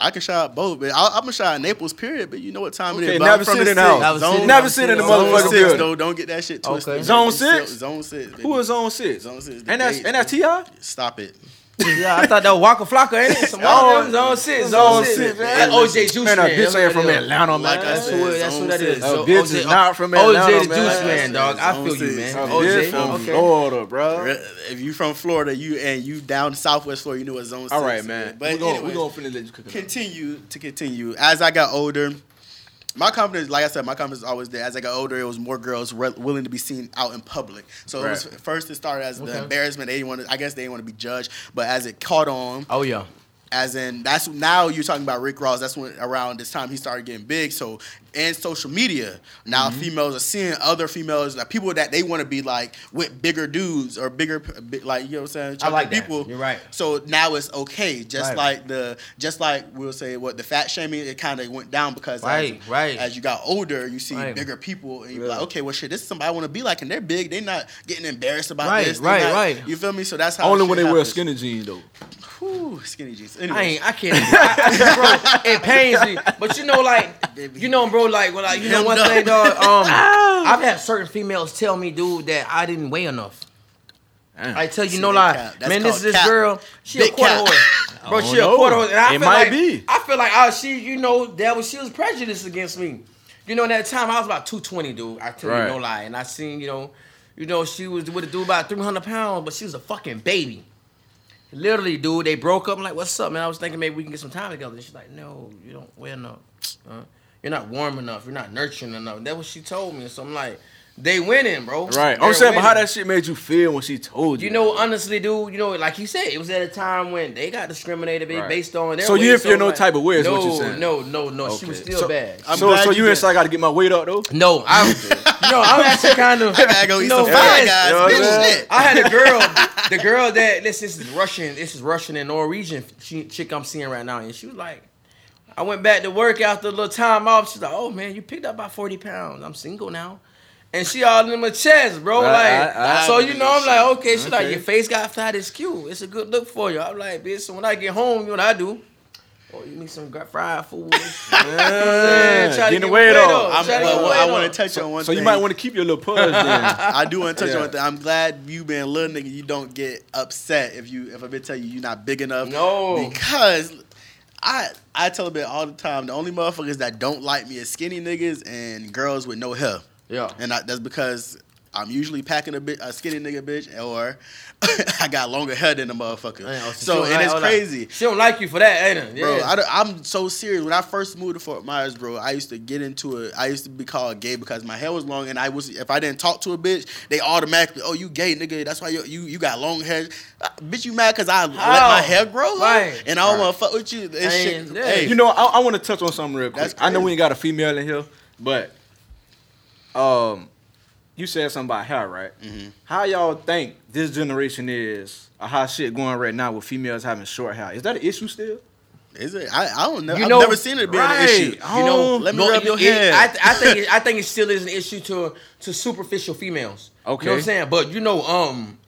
I can shout out both but I, I'm gonna shout out Naples period but you know what time it Okay, is But never I'm from sit the in the six. house. Never Zone- sit- Never sit in the Zone motherfucking six, building. though. Don't get that shit twisted. Okay. Zone six? Zone six. baby. Who was on six? Zone six. And that's They- and that's Ti. Stop it. Yeah, I thought that was Waka Flocka, ain't it? Some Oh, Zone, zone six, Zone zone six, six. man. That OJ Juice Man, man. a bitch that's ain't from it is. Atlanta, Like man. I That's said, who, that's who that is. six. So bitch OJ is not from OJ Atlanta, the Juice man. man, dog. I feel you, man. A A bitch OJ, from okay. Florida, bro. If you from Florida, you and you down Southwest Florida, you know what zone six. All right, man. But we're gonna, anyway, we gonna finish let you cook continue to continue. As I got older, my confidence, like I said, my confidence was always there. As I got older, it was more girls re- willing to be seen out in public. So it was first it started as Okay. the embarrassment. They didn't want to, I guess they didn't want to be judged. But as it caught on, Oh yeah. as in that's now you're talking about Rick Ross. That's when around this time he started getting big. So and social media now Mm-hmm. females are seeing other females like people that they want to be like with bigger dudes or bigger like you know what I'm saying. I like people. that. You're right. So now it's okay. Just Right. like the just like we'll say what the fat shaming it kind of went down because Right, as, right. as you got older you see Right. bigger people and you're Yeah. like okay well shit this is somebody I want to be like and they're big they're not getting embarrassed about Right, this They're right, not- right. you feel me so that's how Only when they wear skinny jeans though. Whew, skinny jeans I ain't. I can't. I, I, bro, it pains me. But you know, like, you know, bro, like, well, like, you know, Hemmed one up. thing, dog. Um, I've had certain females tell me, dude, that I didn't weigh enough. Damn. I tell you See, no lie. That's man. This is this cap. girl. She Big a quarter cap. horse, bro. She don't a quarter horse. And I It feel might like, be. I feel like oh, she, you know, that was she was prejudiced against me. You know, in that time I was about two twenty, dude. I tell Right. you no lie, and I seen, you know, you know, she was with a dude about three hundred pounds, but she was a fucking baby. Literally, dude, they broke up. I'm like, what's up, man? I was thinking maybe we can get some time together. And she's like, no, you don't wear enough. Uh, you're not warm enough. You're not nurturing enough. That's what she told me. So I'm like, they winning, bro. Right. They're I'm saying, but how that shit made you feel when she told you? You know, honestly, dude, you know, like you said, it was at a time when they got discriminated Right. based on their So you weight, didn't feel no like, type of way is no, what you're saying? No, no, no. She was still So- bad. I'm so so you you did- ain't say I got to get my weight up though. no, I'm, you I'm actually kind of. I gotta go eat you know, some Five Guys. You know bitch, saying? I had a girl, the girl that this, this is Russian, this is Russian and Norwegian she, chick I'm seeing right now, and she was like, I went back to work after a little time off. She's like, oh man, you picked up about forty pounds. I'm single now. And she all in my chest, bro. Right, like, I- I- so you know, I'm like, okay. She's like, your face got fat. It's cute. It's a good look for you. I'm like, bitch. So when I get home, you know what I do? Oh, you need some fried food. Yeah, Try to getting the get weight weight up. up. I'm, Try well, get well, I want to touch on one So thing. you might want to keep your little pudge then. I do want to touch Yeah. on one thing. I'm glad you being a little nigga. You don't get upset if you if a been tell you you're not big enough. No. because I I tell a bit all the time. The only motherfuckers that don't like me is skinny niggas and girls with no hair, Yeah. and I, that's because I'm usually packing a bit a skinny nigga bitch, or I got longer hair than the motherfucker. Man, oh, so and like- it's oh, like- crazy. She don't like you for that, ain't it? Bro, Yeah. I, am so serious. When I first moved to Fort Myers, bro, I used to get into it. I used to be called gay because my hair was long, and I was if I didn't talk to a bitch, they automatically, oh, you gay nigga. That's why you you, you got long hair. Uh, bitch, you mad because I let my hair grow? Right. And I don't want to fuck with you. This Ain't- shit. yeah. Hey, You know, I, I want to touch on something real quick. I know we ain't got a female in here, but um, you said something about hair, right? Mm-hmm. How y'all think this generation is, a hot shit going right now with females having short hair? Is that an issue still? is it? I, I don't know. You I've know- never seen it be right. an issue. You know, let me No, rub it- your it- head. I, th- I think it, I think it still is an issue to to superficial females. Okay, You know what Okay. I'm saying? But you know, um,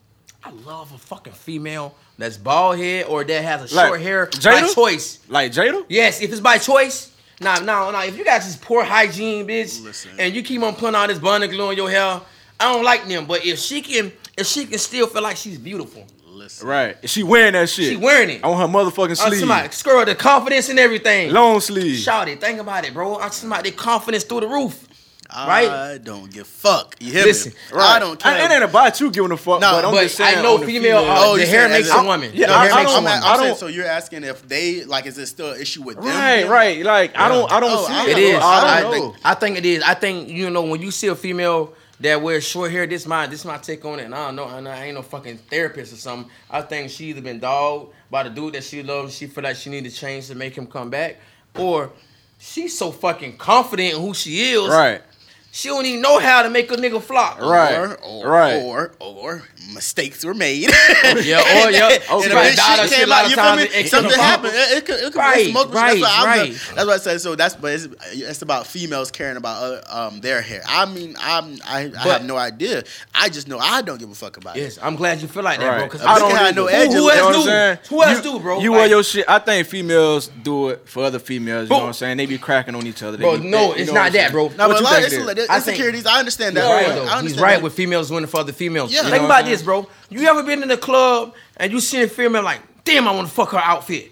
I love a fucking female that's bald head or that has a Like short hair Jada? by choice. Like Jada? Yes, if it's by choice. Nah, nah, nah. If you got this poor hygiene, bitch, Listen. and you keep on putting all this bun and glue on your hair, I don't like them. But if she can, if she can still feel like she's beautiful, Listen. Right. She wearing that shit. she wearing it. on her motherfucking sleeve. somebody, girl, the confidence and everything. Long sleeve. Shout it. Think about it, bro. I'm somebody the confidence through the roof. Right? I don't give fuck. You hear Listen, me? I don't care. It ain't about you giving a fuck, No, but I'm but just saying. I know on female, uh, Oh, the hair makes a a- woman. Yeah, the I- hair I makes a don't- I'm, woman. I'm I saying, don't- so you're asking if they like, is it still an issue with them? Right, right. Like I don't, I don't Oh, see I it. It is. I I, don't I know. think, I think it is. I think you know when you see a female that wears short hair. This my this my take on it. And I don't know. And I ain't no fucking therapist or something. I think she either been dogged by the dude that she loves. She feel like she need to change to make him come back, or she's so fucking confident in who she is. Right. She don't even know how to make a nigga flop. Right. Or, or, right. or, or mistakes were made. Yeah, or yeah. and Okay. a Right, bitch dollar shit shit came out. You feel times me? it- it Something happened. It, it could, it could Right, be multiple. right, that's, what I'm right. the- that's what I said. So that's, but it's, it's about females caring about uh, um their hair. I mean, I'm, I, I But- have no idea. I just know I don't give a fuck about it. Yes, I'm glad you feel like that, bro. Because I don't have no who, edges. who else do? I'm? Who else do, bro? You Like- wear your shit. I think females do it for other females. You know what I'm saying? They be cracking on each other. Bro, no, it's not that, bro. No, What but a you lot of think it's, it is? it's I think- I understand that. He's right though. I He's right that. with females winning for other females. Yeah. You Think know what about I'm this, bro. You ever been in the club and you see a female like, damn, I want to fuck her outfit.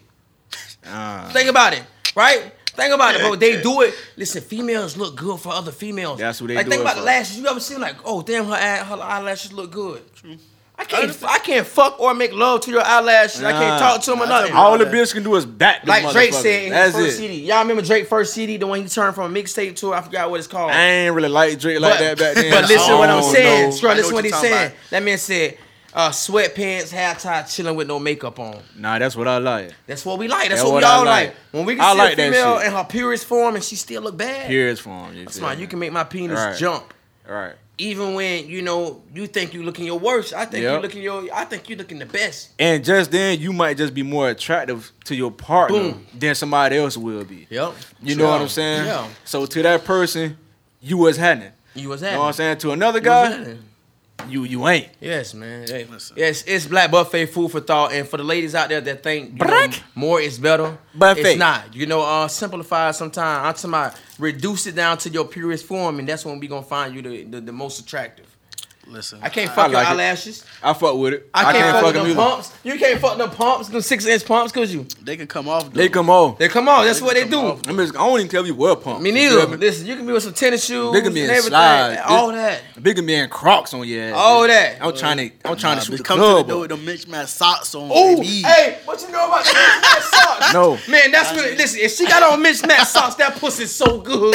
Ah. Think about it, right? Think about it, bro. They do it. Listen, females look good for other females. That's what they like, do Think it about the for. lashes. You ever seen like, oh damn, her her eyelashes look good. I can't, I can't fuck or make love to your eyelashes. I can't talk to them or nothing. All the bitch can do is back. Like Drake said in That's his first it. CD. Y'all remember Drake first CD, the one he turned from a mixtape to? I forgot what it's called. I ain't really like Drake like but, that back then. But listen I what I'm saying. know. Scrub, listen what what he's saying. about. That man said, uh, sweatpants, hair tie, chilling with no makeup on. Nah, that's what I like. That's what we like. That's That's what, what we all like. like. When we can I see like a female in her purest form and she still look bad. Here's form. You That's fine. You can make my penis Right. jump. Right. Even when you know you think you're looking your worst, I think you're looking your. I think you're looking the best. And just then, you might just be more attractive to your partner Boom. than somebody else will be. Yep. You know what I'm saying? Yeah. So to that person, you was happening. You was You know what I'm saying? To another guy, you you ain't. Yes, man. Hey, Listen. yes, it's Black Buffet food for thought, and for the ladies out there that think you know, more is better, Buffet. it's not. You know, uh, simplify sometimes. I'm talking about reduce it down to your purest form, and that's when we gonna find you the, the, the most attractive. Listen, I can't fuck I your like it. eyelashes. I fuck with it. I can't, fuck, fuck them them either. pumps. You can't fuck them pumps, them six inch pumps, cause you they can come off. Though. They come off. they come on. That's They what they do. off. I, mean, I don't even tell you what pump. Me neither. feel me? Listen, you can be with some tennis shoes They can be and in slides. All This- that. Bigger man Crocs on your ass. All that. I'm trying to. I'm trying to shoot bitch, the come to the club. door with them mismatched socks on. Oh, hey, what you know about the mismatched socks? No. Man, that's what. Listen, if she got on mismatched socks, that pussy's so good.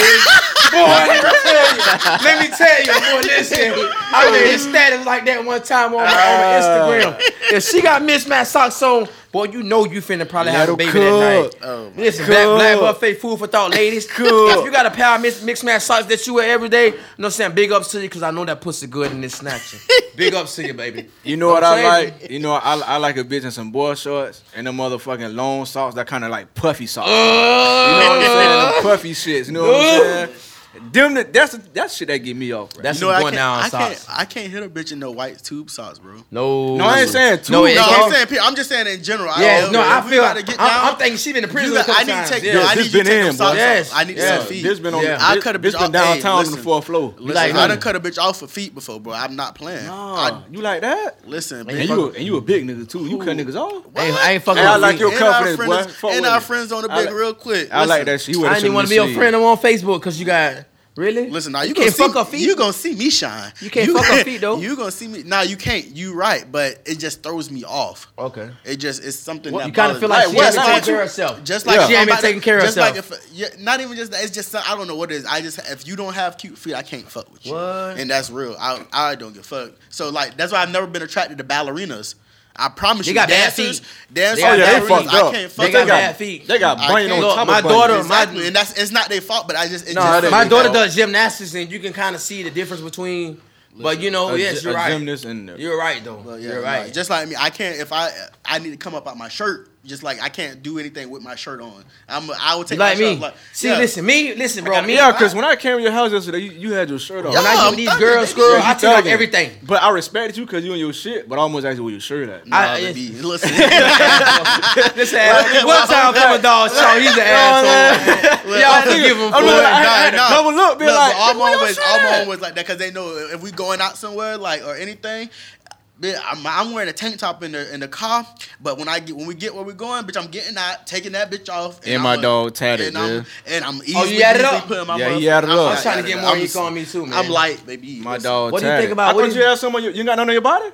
Boy, let me tell you. Let me tell you, boy, listen. I made a status like that one time on my, on my Instagram. If she got mismatched socks on, boy, you know you finna probably have a baby her that night. cook. Oh, Listen, Cook. Black, Black Buffet food for thought, ladies. Cook. If you got a pair of mix, mixed match socks that you wear every day, you know what I'm saying? Big ups to you because I know that pussy good and it's snatching. Big ups to you, baby. You know what I like? You know I, I like a bitch in some boy shorts and them motherfucking long socks that kind of like puffy socks. Uh, you know what I'm saying? Them puffy shits. You know what I'm saying? Them that- that's that's shit that get me off. Right? That's You know, some I going can't, down I socks. can't, I can't hit a bitch in no white tube socks, bro. No, no, I ain't saying two. No, it No, I'm saying, I'm just saying in general. Yes, I, no, I feel. gotta get I'm, down, I'm thinking she been in prison. you got, a I need to take, Yeah. no, I this need to been take in, them socks Yes, off. I need yeah. some feet. This been on. Yeah. I this, cut a this bitch been off- downtown hey, on the fourth floor. Like, I no. done cut a bitch off for feet before, bro. I'm not playing. Nah, you like that? listen, And you and you a big nigga too. You cut niggas off. I ain't, I ain't fucking I like feet. your and our confidence, boy. friends, and our friends on the I big real quick. I like that shit. I wear didn't even want to be your friend. I'm on Facebook because you got Really? Listen, now you, you gonna can't see, fuck her feet. You gonna see me shine. You can't fuck her feet, though. You gonna see me. Nah, you can't. You right, but it just throws me off. Okay. It just it's something Well, that you kind of feel like Like, she what- hasn't like taken care of herself. Just like Yeah. She ain't been taking care of just like herself. if yeah, not even just that. It's just I don't know what it is. I just if you don't have cute feet, I can't fuck with you. What? And that's real. I I don't get fucked. So like that's why I've never been attracted to ballerinas. I promise They you, got bad dancers, feet. dancers, They got Oh yeah, they bad fucked I can't fuck They with got bad feet. They got I brain can't- on top my of brain. daughter- Exactly, and that's it's not their fault, but I just it No, just My daughter does gymnastics, and you can kind of see the difference between. But you know, A yes, you're a right. gymnast and You're right though. But yeah, you're no, right. Just like me, I can't if I I need to come up out my shirt. Just like I can't do anything with my shirt on. I'm I will take like my shirt me. off, like See, yeah. listen, me, listen, bro. Me, Yeah, because when I came to your house yesterday, you, you had your shirt on. Yeah, when I get these girls, girl, I take off everything. But I respected you because you and your shit. But I almost asked you where your shirt at. Nah, I- baby, listen. This ass. One time, come a dog show. He's an asshole. Y'all forgive him for it. looking- I- I- Nah, nah. double look, be like, but all my homies, shirt all my homies like that because they know if we going out somewhere like or anything. Bitch, I'm, I'm wearing a tank top in the in the car, but when I get when we get where we're going, bitch, I'm getting out, taking that bitch off, And my I'm dog tatted, and I'm, and I'm easily, Oh, you added easily up? putting my Yeah, he motherfucker- added I'm- up. I'm trying to get more. I'm- You call me too, man. I'm light, baby. My Listen, dog. What do you think about- I what thought do you you- had someone. You, you got none on your body.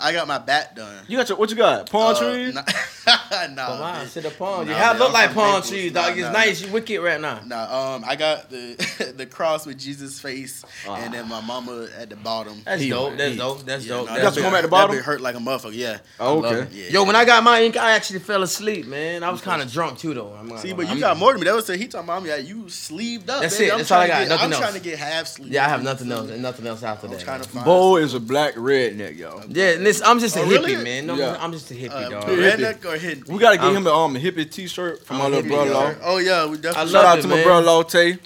I got my back done. You got your what you got? Palm Uh, trees. Nah, nah, Come on, sit the palm. Nah, You have look I'm like palm Naples. trees, Nah, dog. It's nah, nice. You wicked right now. Nah, um, I got the the cross with Jesus' face, Ah. and then my mama at the bottom. That's He- dope. That's he- dope. That's Yeah, dope. nah, You got some dope. at the That bottom? bit hurt like a motherfucker. Yeah. Oh, okay. Yeah. Yo, when I got my ink, I actually fell asleep, man. I was kind of drunk too, though. I'm See, gonna but you I'm- got more than me. That was the he talking about me. Yeah, you sleeved up. That's baby. it. I'm That's all I trying to got. get- Nothing I'm trying to get half sleep. Yeah, I have nothing else. and Nothing else after that. trying to find. Bo is a black redneck, yo. Yeah, listen, I'm just a Oh, hippie, really? man. No, Yeah. I'm just a hippie, uh, dog. redneck or hidden. We gotta get I'm- him a um hippie T-shirt from my I'm little hippie, brother. dog. Oh yeah, we definitely. I Shout love out it, to my man. brother Lotte.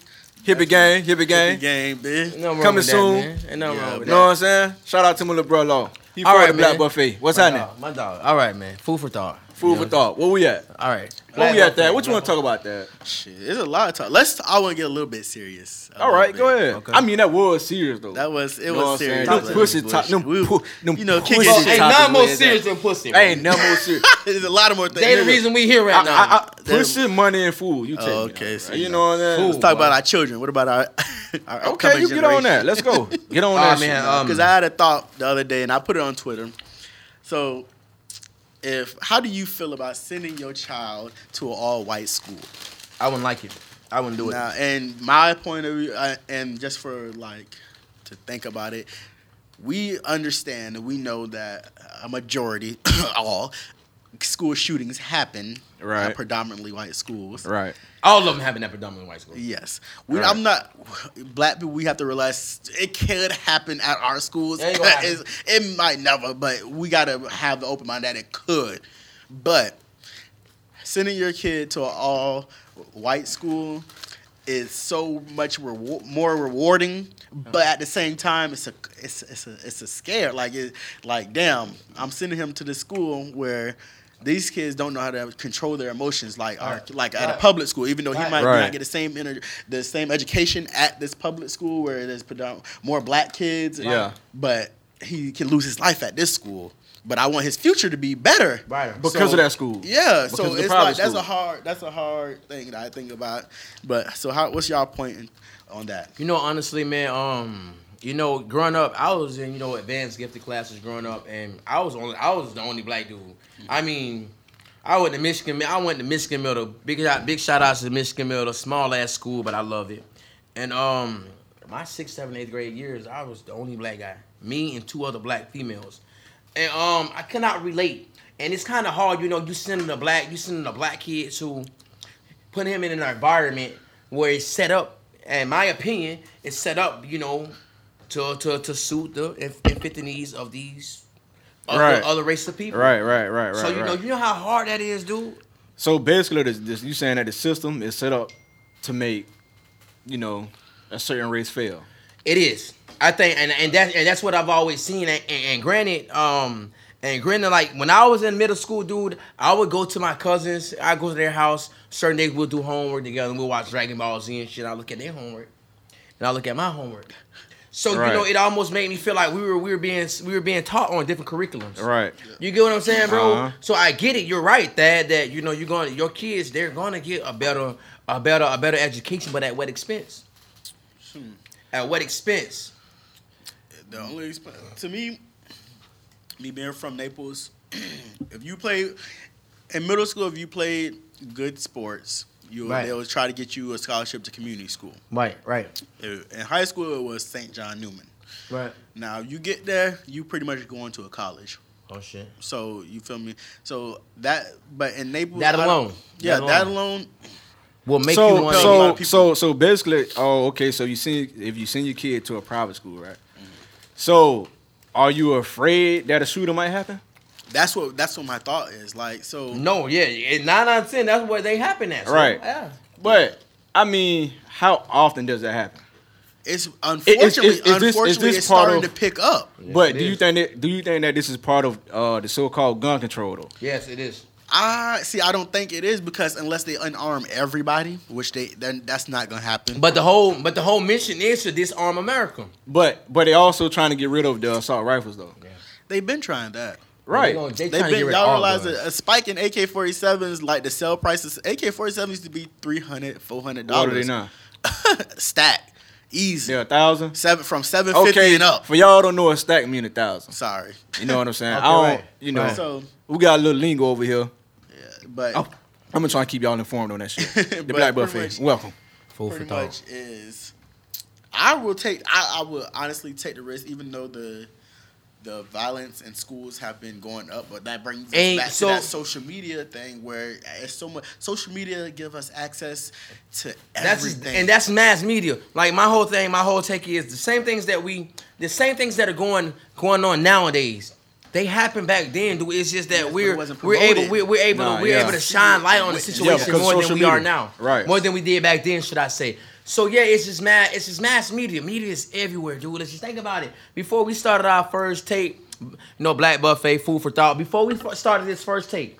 Hippie gang, hippie gang. game, bitch. No wrong Coming with that, soon. man. Ain't nothing Yeah, wrong with You know what I'm saying? Shout out to my little brother. Lo. He All for right, the Black man. Buffet. What's My happening? dog, my dog. All right, man. Food for thought. Food You for know? thought. Where we at? All right. Where we at that? What you want to talk about that? Shit, there's a lot of talk. Let's. I want to get a little bit serious. A All little right, bit. go ahead. Okay. I mean, that was serious though. That was. It Know was what serious. saying? That Them pussy bullshit. top- them We- pu- them you know, pussy kicking shit. ain't topic none more serious than pussy. bro. Ain't no more serious. There's a lot of more things. They the reason we here right now. I, I, I, pussy, money, and food. You take Oh, okay, now, so you you know. know what I'm saying? Let's talk about our children. What about our, our Okay, you get on that. Let's go. Get on Aw, that. man, shit. um, Because I had a thought the other day and I put it on Twitter. So, if how do you feel about sending your child to an all-white school? I wouldn't like it. I wouldn't do it. And my point of view, uh, and just for like to think about it, we understand and we know that a majority, all school shootings happen Right. at predominantly white schools. Right. All of them having that predominantly white school. Yes, we, Right. I'm not black people. We have to realize it could happen at our schools. It ain't gonna happen. It's- it might never, but we gotta have the open mind that it could. But sending your kid to an all white school is so much rewar- more rewarding, but at the same time, it's a it's it's a it's a scare. Like it like damn, I'm sending him to the school where. These kids don't know how to control their emotions, like our, Right. like at a public school. Even though he might Right. not get the same ener- the same education at this public school where there's more black kids. Yeah. But he can lose his life at this school. But I want his future to be better. Right. Because of that school. Yeah. Because so it's private like that's school. a hard that's a hard thing that I think about. But so how what's y'all pointing on that? You know, honestly, man, um, you know, growing up, I was in, you know, advanced gifted classes growing up, and I was only, I was the only black dude. I mean, I went to Michigan, I went to Michigan Middle. Big, big shout outs to Michigan Middle, small ass school, but I love it. And um, my sixth, seventh, eighth grade years, I was the only black guy. Me and two other black females, and um, I cannot relate. And it's kind of hard, you know, you sending a black, you sending a black kid to put him in an environment where it's set up, in my opinion, it's set up, you know, to to, to suit the and, and fit the needs of these other, Right. other race of people. Right, right, right, right. So you know, you know how hard that is, dude. So basically, this, this, you saying that the system is set up to make, you know, a certain race fail. It is. I think, and and that and that's what I've always seen. And, and, and granted, um, and granted, like when I was in middle school, dude, I would go to my cousins. I go to their house. Certain days we'll do homework together. and We'll watch Dragon Ball Z and shit. I look at their homework, and I look at my homework. So Right. you know, it almost made me feel like we were we were being we were being taught on different curriculums. Right. You get what I'm saying, bro? Uh-huh. So I get it. You're right, Dad. That you know you're going. to Your kids, they're going to get a better, a better, a better education, but at what expense? At what expense? The only exp- to me, me being from Naples, if you play in middle school, if you played good sports, you Right. they would try to get you a scholarship to community school. Right, right, In high school, it was St. John Neumann. right. Now you get there, you pretty much going to a college. Oh shit. So you feel me? So that, but in Naples, That alone. yeah, That that alone. alone. Will make you so want so of so so basically, oh okay. So you send if you send your kid to a private school, right? Mm-hmm. So are you afraid that a shooter might happen? That's what that's what my thought is. Like so, No, yeah, it- nine out of ten. That's where they happen at. so, Right. Yeah. But I mean, how often does that happen? it's unfortunately, is this- is unfortunately, this it's starting of- to pick up. but it do you think that do you think that this is part of uh, the so-called gun control though? Yes, it is. I see. I don't think it is because unless they unarm everybody, which they then that's not gonna happen. But the whole, but the whole mission is to disarm America. But but they're also trying to get rid of the assault rifles though. Yeah. they've been trying that. Right. They, gonna, they They've trying to get been. Y'all realize guns. that a spike in AK 47s, like the sell prices, AK 47 used to be 300 400 What are dollars. they now? Stack, easy. Yeah, a thousand. Seven from 750 Okay, and up. for y'all don't know what stack mean a thousand. Sorry. You know what I'm saying? Okay, I don't. right, You know, right. So, we got a little lingo over here. yeah, but Oh, I'm gonna try and keep y'all informed on that shit. The Black pretty Buffet. much- Welcome. Full for pretty thought. much is. I will take. I, I will honestly take the risk, even though the the violence in schools have been going up. But that brings us And back so- to that social media thing, where it's so much. Social media give us access to That's everything. and that's mass media. Like my whole thing, my whole take is the same things that we, the same things that are going going on nowadays. They happened back then. dude. It's just that but we're we're able we're, we're able Nah, to we're yeah. able to shine light on the situation because more than social we are now. Right. More than we did back then, should I say? So yeah, it's just mass. It's just mass media. Media is everywhere, dude. Let's just think about it. Before we started our first tape, you know, Black Buffet, Food for Thought. Before we started this first tape,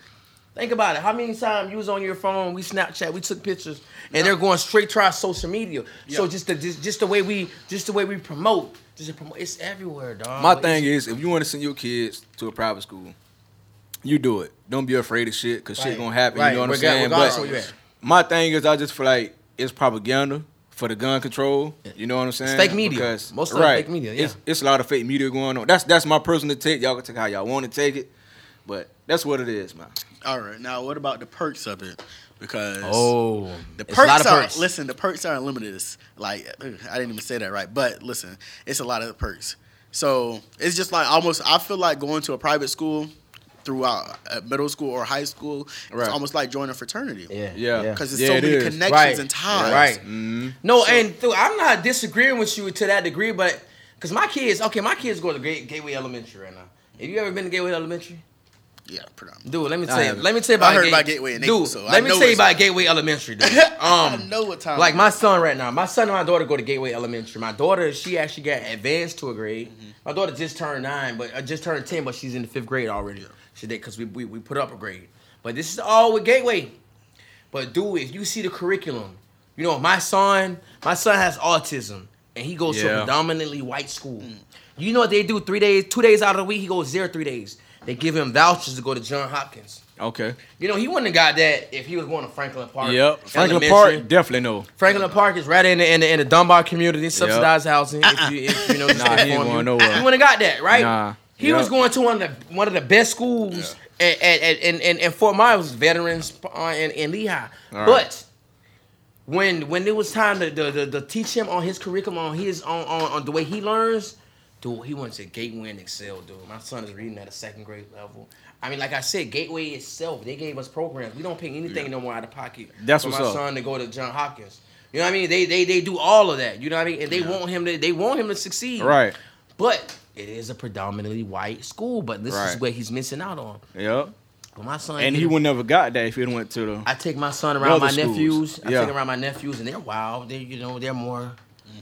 Think about it. How many times you was on your phone, we Snapchat, we took pictures, and they're going straight to our social media. So just the just, just the way we just the way we promote, just promote, it's everywhere, dog. My It's- thing is, if you want to send your kids to a private school, you do it. Don't be afraid of shit, cause shit Right. gonna happen. Right. You know what I'm saying? But where you at. my thing is, I just feel like it's propaganda for the gun control. You know what I'm saying? fake media. Because, Most of it fake media, yeah. It's, it's a lot of fake media going on. That's that's my personal take. Y'all can take how y'all want to take it, but that's what it is, man. All right. Now, what about the perks of it? Because Oh, the it's a lot perks are perks. listen. The perks are unlimited. It's like I didn't even say that right, but listen, it's a lot of perks. So it's just like almost. I feel like going to a private school throughout uh, middle school or high school. Right. It's almost like joining a fraternity. Yeah, Yeah. Because there's Yeah, so it many is. connections Right. and ties. Right. Mhm. No, and th- I'm not disagreeing with you to that degree, but because my kids, okay, my kids go to Gateway Elementary right now. Have you ever been to Gateway Elementary? Yeah, predominantly. Dude, let me tell you. haven't. Let me tell you about I heard Ga- about Gateway in Naples, Dude, so I let me know tell you it's- about Gateway Elementary, dude. I Um, know what time. like my son right now, my son and my daughter go to Gateway Elementary. My daughter, she actually got advanced to a grade. Mm-hmm. My daughter just turned nine, but uh, just turned ten, but she's in the fifth grade already. She did because we, we we put up a grade. But this is all with Gateway. But dude, if you see the curriculum, you know my son, my son has autism, and he goes to Yeah. a predominantly white school. You know what they do? Three days, two days out of the week, he goes there three days. They give him vouchers to go to John Hopkins. Okay. You know, he wouldn't have got that if he was going to Franklin Park. Yep. Franklin Park, definitely no. Franklin Park is right in the in the, in the Dunbar community, subsidized housing. If you if you know, Nah, he ain't going nowhere. He wouldn't have got that right. Nah. He Yep. was going to one of the one of the best schools at, at, at, in, in, Fort Myers, veterans uh, in, in Lehigh. Right. But when when it was time to, to, to, to teach him on his curriculum, on his on, on, on the way he learns, dude, he went to Gateway and Excel, dude. My son is reading at a second grade level. I mean, like I said, Gateway itself, they gave us programs. We don't pay anything no more out of pocket That's for what's my up. son to go to John Hopkins. You know what I mean? They they they do all of that. You know what I mean? And they want him to they want him to succeed. Right. But it is a predominantly white school, but this is Right. what he's missing out on. Yep. But my son And he would never got that if he went to the. I take my son around my schools. nephews. I Yeah. take him around my nephews, and they're wild. They, you know, they're more,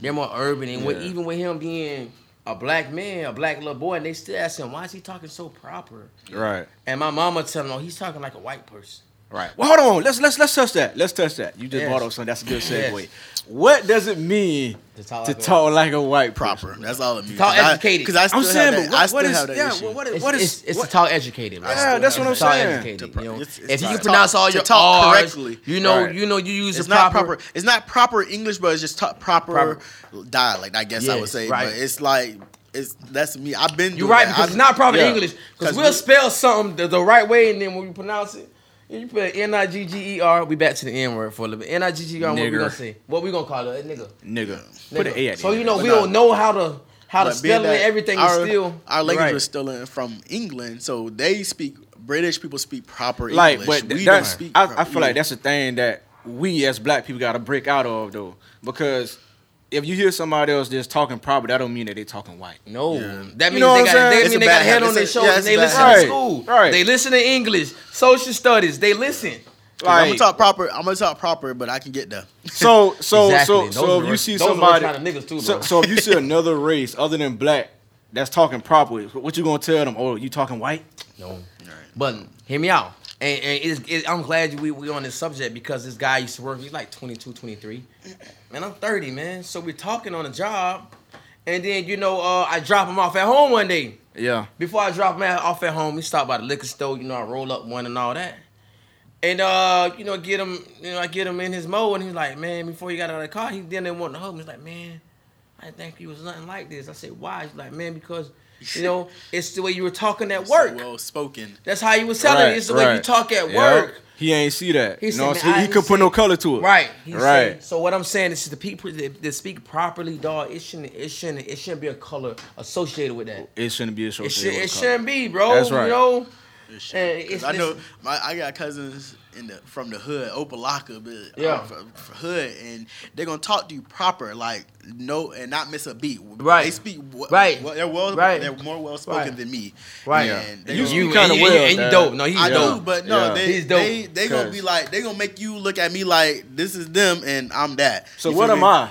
they're more urban. And with, even with him being a black man, a black little boy, and they still ask him, "Why is he talking so proper?" Right. And my mama telling him, "Oh, he's talking like a white person." Right. Well, hold on. Let's let's let's touch that. Let's touch that. You just Yes. brought up something. That's a good Yes. Segue. What does it mean To talk to like a talk like a white Proper. That's all it means. Talk 'Cause I- educated. Because I still I'm have saying, that. but what, I what still is have that yeah? issue. What, what is It's, it's, is it's to talk educated. Bro. Yeah, that's what I'm To talk saying. educated, To you know? it's- it's if you can pronounce all your talk R's, correctly. you know, Right. you know, you use It's not proper. proper. It's not proper English, but it's just ta- proper, Proper. dialect. I guess I would say. right. But it's like it's that's me. I've been. You're right that. because I've- it's not proper yeah. English. because we'll we- spell something the, the right way, and then when we pronounce it, you put N I G G E R. We back to the N word for a little bit. N I G G E R. What we gonna say? What we gonna call it? A nigga. nigga? Put an Nigga. A at the So you know we don't know how to how to But being spell it. Everything our, is still our language right. was still in, from England, so they speak. British people speak proper English. like, English. but we don't speak. I, proper I feel like that's the thing that we as black people got to break out of though, because if you hear somebody else just talking proper, that don't mean that they talking white. No, Yeah. that You know they what I'm got saying? they mean they bad got head habit. on their It's a- yeah, shoulders. and they listen habit. to school. Right. They listen to English, social studies. They listen. 'Cause I'm gonna talk proper. I'm gonna talk proper, but I can get there. so so Exactly. so so if you see those are those somebody, kind of niggas too, so, so if you see another race other than black that's talking proper, what you gonna tell them? Oh, you talking white? No. But hear me out. And, and it's, it, I'm glad we we on this subject because this guy used to work. He's like 22, 23. Man, I'm 30, man. So we're talking on a job, and then you know, uh, I drop him off at home one day. Yeah. Before I drop him off at home, we stop by the liquor store. You know, I roll up one and all that. And uh, you know, get him, you know, I get him in his mode, and he's like, man, before he got out of the car, he didn't want to hug me. He's like, man, I didn't think he was nothing like this. I said, why? He's like, man, because you know, it's the way you were talking at work. well spoken. That's how you was telling me. It's the way you talk at Yep. work. He ain't see that. He you said, know, man, he he could put no color to it. Right. He Right. said- so what I'm saying is the people that, that speak properly, dog, it shouldn't it shouldn't it shouldn't be a color associated with that. It shouldn't be a It, social. should, it shouldn't be, bro. That's right. You know? Shit. And 'Cause it's, I know my I got cousins in the from the hood, Opa-locka, but Yeah. uh, f- f- hood, and they're gonna talk to you proper, like no, and not miss a beat. Right. They speak w- Right. Well, they're well. Right. They're more well spoken Right. than me. Right. And they You- gonna- you you, kinda and will, and you dad. dope. No, he's I dope. do, but no, Yeah. they He's dope. they they gonna be like they gonna make you look at me like this is them and I'm that. So You what am me? I?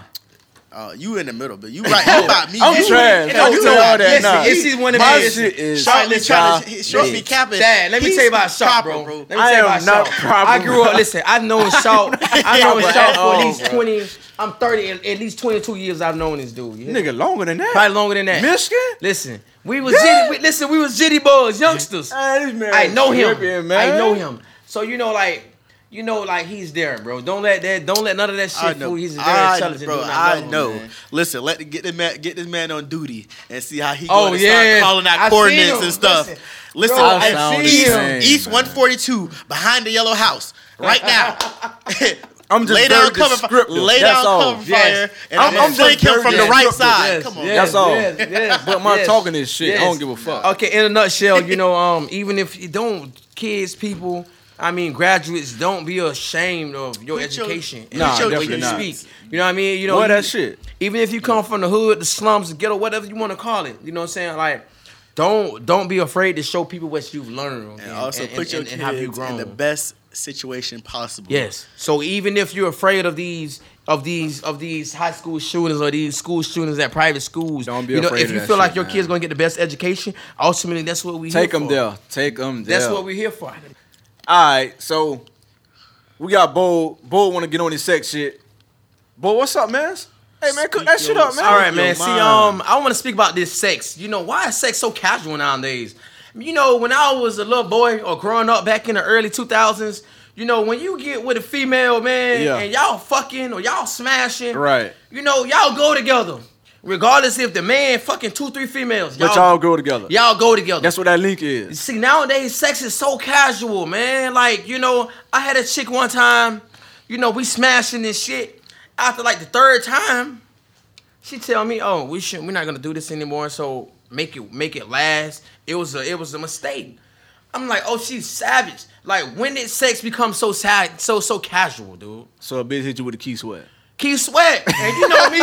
Uh, you in the middle, but you right you about me. I'm You- trash. you Don't you tell know all that. Listen, Nah. this is one of My the shit is Short be trying to Nah. short be capping. Dad, let me tell you about Shaw, proper, bro. bro. Let me I tell you about not proper, I grew up. Listen, I've known Shaw. I've known Proper Shaw for all, at least bro. twenty. I'm thirty. At at least twenty two years. I've known this dude. Yeah? Nigga, longer than that. Probably longer than that. Michigan? Listen, we was jitty, we, listen. We was jitty boys, youngsters. Man, this man I know him. I know him. So you know, like, you know, like he's there, bro. Don't let that. Don't let none of that shit fool. He's very I, intelligent, bro. dude. I love know. man. Listen, let get this man get this man on duty and see how he Oh, going to yeah. start calling out I coordinates and stuff. Listen, Listen, bro, I hey, sound East, same, East man. 142 behind the yellow house right now. I'm just lay down very cover fire. descriptive. Lay That's down all. cover Yes. fire, and I'm- I'm, gonna flank him from the right descriptive. side. Yes, Come on, yes, That's all. yes, yes, But my yes, talking is shit. I don't give a fuck. Okay, in a nutshell, you know, um, even if you don't, kids, people, I mean, graduates, don't be ashamed of your Put education. put and Nah, the way definitely you not. speak. You know what I mean? You know, Boy, you- that shit. Even if you come from the hood, the slums, the ghetto, whatever you want to call it, you know what I'm saying? Like, don't don't be afraid to show people what you've learned And also put your and, kids and have you in the best situation possible. Yes. So even if you're afraid of these of these of these high school shootings or these school shootings at private schools, Don't be you know, afraid if of you that feel like shit, your man. kid's gonna get the best education, ultimately that's what we Take here them for. there. Take them there. That's what we're here for. All right, so we got Bo. Bo want to get on his sex shit. Bo, what's up, man? Hey, man, cook that shit up, man. All right, man. See, um, I want to speak about this sex. You know, why is sex so casual nowadays? You know, when I was a little boy or growing up back in the early 2000s, you know, when you get with a female, man, Yeah. and y'all fucking or y'all smashing, Right. You know, y'all go together. Regardless if the man fucking two, three females. But y'all go together. Y'all go together. That's what that link is. See, nowadays sex is so casual, man. Like, you know, I had a chick one time, you know, we smashing this shit. After like the third time, she tell me, "Oh, we should we're not going to do this anymore, so make it make it last." It was a it was a mistake. I'm like, "Oh, she's savage." Like, when did sex become so sad, so so casual, dude? So a bitch hit you with a Keith Sweat. Keith Sweat. And you know me,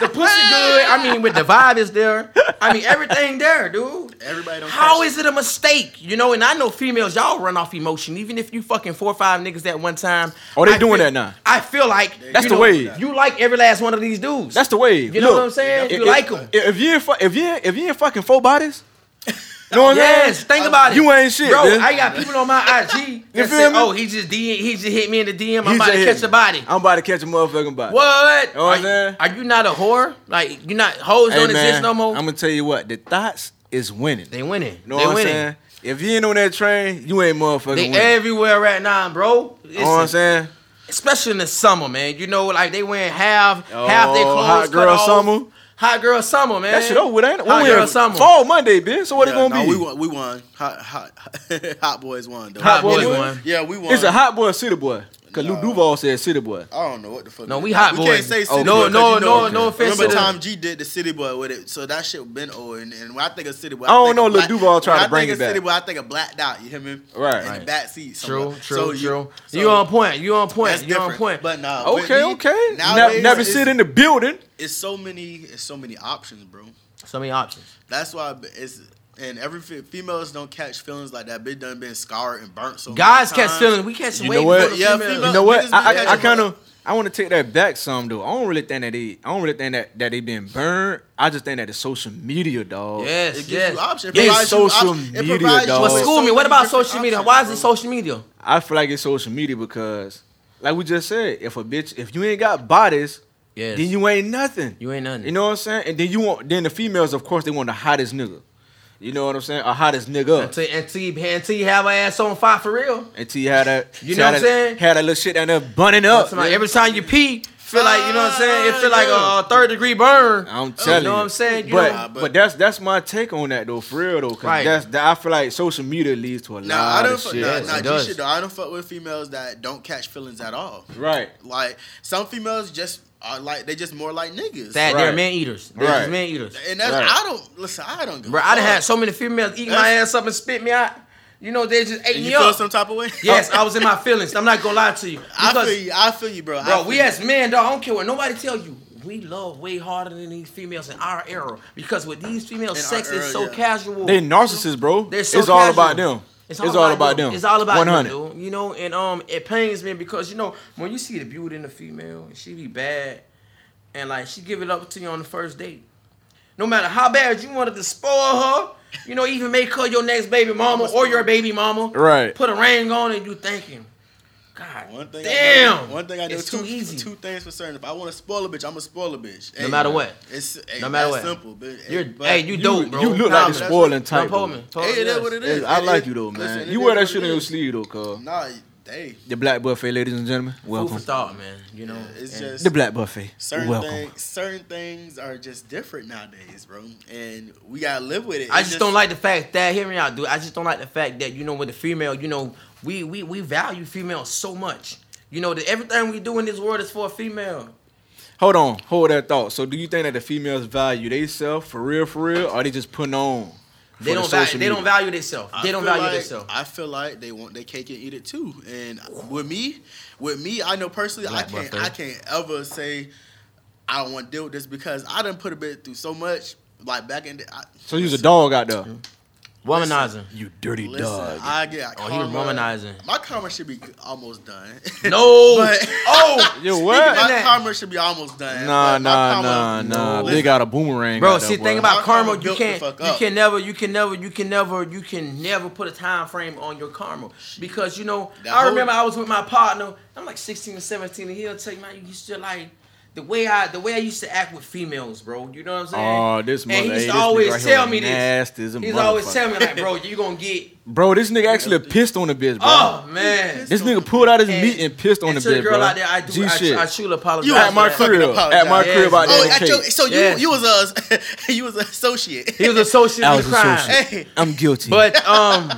the pussy good. I mean, with the vibe is there. I mean, everything there, dude. Everybody don't How catch it a mistake? You know, and I know females, y'all run off emotion. Even if you fucking four or five niggas at one time. Oh, they I doing feel- that now. I feel like That's the know, wave. You like every last one of these dudes. That's the wave. You know Look, what I'm saying? if- You like if- 'em. If you ain't if you ain't- if you ain't fucking four bodies, You know what I'm Yes, saying? think about it. You ain't shit, bro. I got people on my IG You feel say, me? "Oh, he just DM, he just hit me in the DM. I'm He about to catch the body." I'm about to catch a motherfucking body. What? know what I'm are, are you not a whore? Like you not hoes Hey, don't exist no more. I'm gonna tell you what. The thoughts is winning. they winning. You know they what I'm winning. saying? If you ain't on that train, you ain't motherfucking They winning. everywhere right now, bro. It's you know what I'm saying? especially in the summer, man. You know, like they wearing half half their Oh, clothes. hot girl summer. Hot girl summer, man. That shit over with, ain't it? Hot When girl we summer. Fall Monday, bitch. So what it Yeah, gonna no, be? We won. We won. Hot, hot, hot boys won. Though. Hot Boys boy won. Yeah, we won. It's a hot boy city boy. Cause Lil Duval said city boy. I don't know what the fuck. No, we is. hot we can't say city no, boy 'cause no, you know, no, no offense Remember to the- Tom G did the city boy with it, so that shit been old. And, and when I think of city boy, I don't think know, of Lil black- Duval tried when to I bring think it of city back. boy, I think of blacked out. You hear me? Right. In Right. the back seat. True, somewhere. true, So you- true. so you on point. You on point. That's You on different. point. But nah. with Okay, me, okay. Ne- nowadays never it's- sit in the building. It's so many. It's so many options, bro. so many options. That's why it's. And every fe- females don't catch feelings like that. Bitch done been scarred and burnt so. Guys many catch times. feelings. We catch You way know what? before the Yeah, females. You know what? niggas I, I, I catching kind of I want to take that back some though. I don't really think that they I don't really think that that they been burned. I just think that the social media, dog. Yes, It gives yes. you options. It It's provides you social op- it media, provides you dog. But with school so me. What many about different social media? options, Why is bro. it social media? I feel like it's social media because, like we just said, if a bitch, if you ain't got bodies, Yes. then you ain't nothing. You ain't nothing. You know what I'm saying? And then you want, then the females, of course, they want the hottest nigga. You know what I'm saying? A hottest nigga. until, until, you, until you have an ass on fire for real. Until you had that, You know what I'm saying? Had that little shit down there bunning up. Somebody- every time you pee, feel like you know what I'm saying. It feel like a, a third degree burn. I'm telling you. You know what I'm saying? You but, know- but that's that's my take on that though, for real though. Cause Right. that's that, I feel like social media leads to a Nah, I lot don't of fuck. shit. Nah, Yes, nah, it G does. shit though. I don't fuck with females that don't catch feelings at all. Right. Like some females just are like they just more like niggas. That they're man eaters. They're Right. just man eaters. and that's Right. I don't listen. I don't. Give Bro, a I done fuck. had so many females eat my ass up and spit me out. You know, they just ate And me you feel up. some type of way? yes, I was in my feelings. I'm not gonna lie to you. I Because, feel you. I feel you, bro. Bro, we you. as men, dog, I don't care what nobody tell you. We love way harder than these females in our era because with these females, In sex era, is so yeah. casual. They narcissists, bro. They're so it's all about them. It's all, about, them. It's all about 100. them. You know, and um, it pains me because you know when you see the beauty in the female, she be bad, and like she give it up to you on the first date. No matter how bad you wanted to spoil her, you know, even make her your next baby mama or your baby mama. Right. Put a ring on and you thinking, God, One thing I damn. know, one thing I know, it's two, too easy. two things for certain. If I want to spoil a bitch, I'm gonna spoil a bitch. No matter what. It's hey, No matter what. simple. But, You're, but hey, you dope, bro. You look Nah, like but the spoiling what- type. Don't pull though. me. Pull Hey, me, it is what It's- is. I like you though, man. listen, you wear that what shit it on your sleeve though, cuz. Nah, hey, The Black Buffet, ladies and gentlemen. Food Welcome. for thought, man. You know, it's just The Black Buffet. certain Welcome. things. Certain things are just different nowadays, bro, and we gotta live with it. I It's just don't like the fact that hear me out, dude. I just don't like the fact that you know with the female, you know, we we we value females so much. You know that everything we do in this world is for a female. Hold on, hold that thought. So, do you think that the females value themselves for real, for real, or they just putting on? They for the don't value. social They don't value themselves. I They don't value like, themselves. I feel like they want their cake and eat it too. And with me, with me, I know personally, Black I can't, buffet. I can't ever say I don't want to deal with this because I done put a bit through so much. Like back in, the, I, So, you's a dog out there. Hmm? Womanizing. You dirty Listen, dog. I get Oh, he was womanizing. My karma should be almost done. No. But- oh. Yo, my what? that- karma should be almost done. Nah, but nah, karma- nah, nah. Listen, They got a boomerang. Bro, out see, there, think about My karma. karma You can't. You can never. You can never. You can never. You can never put a time frame on your karma because you know. That I whole- remember I was with my partner. I'm like 16 or 17, and he'll tell you, man, you used to like the way I the way I used to act with females, bro. You know what I'm saying? Oh, this And he used to this nigga always right tell me this. nasty as a He's always telling me like, bro, you gonna get. Bro, this nigga actually pissed on the bitch, bro. Oh man. This nigga pulled out his And- meat and pissed on and the to the bitch, girl bro. out there, I do. G I, shit. I truly apologize. You at my crib. apologize. At my Yes, crib out bro. Oh, there. at your, so you Yes. you was a you was an associate. He was associated I was crime. associate. Hey, I'm guilty. But um,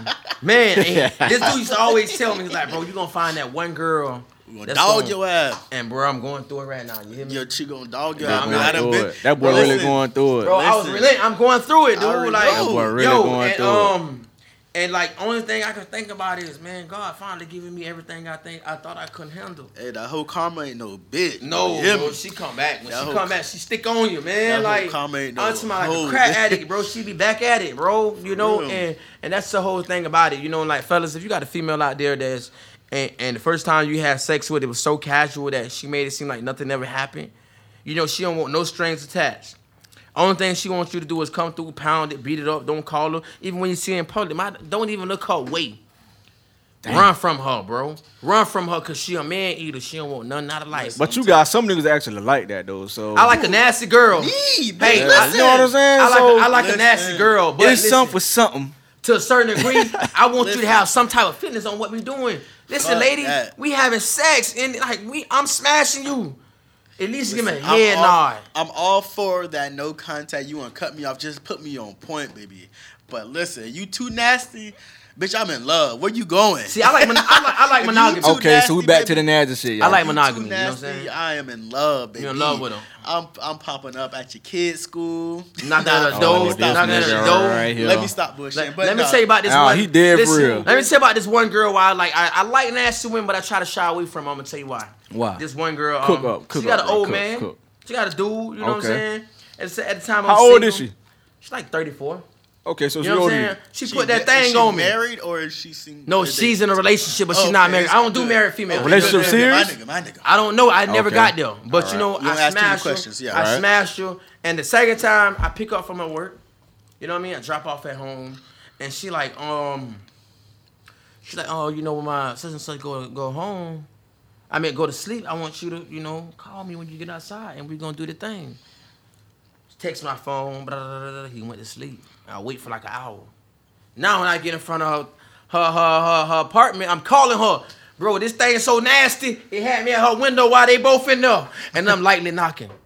man, this dude used to always tell me, like, bro, you gonna find that one girl. We gonna that's dog gonna- your ass. And bro, I'm going through it right now. You hear me? Your chick gonna dog your ass. I'm man. I done Through been- it. That boy Bro, really listen. going through it. Bro, I was Listen. really, I'm going through it, dude. I Like. That boy really yo, going and, through it. um, and like, only thing I can think about is, man, God finally giving me everything I think I thought I couldn't handle. Hey, that whole karma ain't no bitch. No, You bro, she come back. When That she whole- come back, she stick on you, man. whole Like, karma ain't no I'm talking about like a crack addict, bro. She be back at it, bro. You know, real. and and that's the whole thing about it. You know, like fellas, if you got a female out there that's and, and the first time you had sex with it was so casual that she made it seem like nothing ever happened. You know, she don't want no strings attached. Only thing she wants you to do is come through, pound it, beat it up, don't call her. Even when you see her in public, my, don't even look her way. Run from her, bro. Run from her because she a man eater. She don't want nothing out of life. But you got some niggas actually like that though. So I like a nasty girl. Me, Hey, bitch, I- you listen. know what I'm saying? I like, so I like a nasty girl, but it's listen, something for something. to a certain degree, I want you to have some type of fitness on what we doing. Listen, Fuck lady, that. we having sex and like we, I'm smashing you. At least give me a I'm head all, nod. I'm all for that no contact. You want to cut me off? Just put me on point, baby. But listen, you too nasty, bitch. I'm in love. Where you going? See, I like mon- I like, I like monogamy. too Okay, so we nasty, back baby. to the nasty shit. I y'all. like You monogamy, you know what I'm saying? I am in love, baby. You in love with 'em. I'm I'm popping up at your kid's school. Knock Nah, at the oh, door, let me this stop knock at nigga door. right here. Let me stop bullshitting. Let, but let me nah. tell you about this Nah, one. he dead for listen, real. Let me tell you about this one girl. Why I like I, I like nasty women, but I try to shy away from. 'em. I'm gonna tell you why. Why? This one girl. Um, Cook up, cook she got up, an bro. old Cook, man. cook. She got a dude. You know what I'm Okay. saying? At the, at the time, I'm How old single. is she? She's like 34. Okay, so You she know what I'm saying? She, She put that ma- is thing she on me. Married or is she single? No, she's in a relationship, but she's Okay, not married. I don't do good. married female. Okay, Relationship good, good, serious? My nigga, my nigga. I don't know. I never Okay. got there, but you know, You I don't ask too many smashed her. questions, yeah. I Alright. smashed her, and the second time I pick up from her work, you know what I mean? I drop off at home, and she like, um, she's like, oh, you know, when my such and such go go home, I mean, go to sleep. I want you to, you know, call me when you get outside, and we're gonna do the thing. Text my phone, blah, blah, blah, blah, he went to sleep. I wait for like an hour. Now when I get in front of her, her, her, her, her apartment, I'm calling her. Bro, this thing is so nasty. It had me at her window while they both in there, and I'm lightly knocking.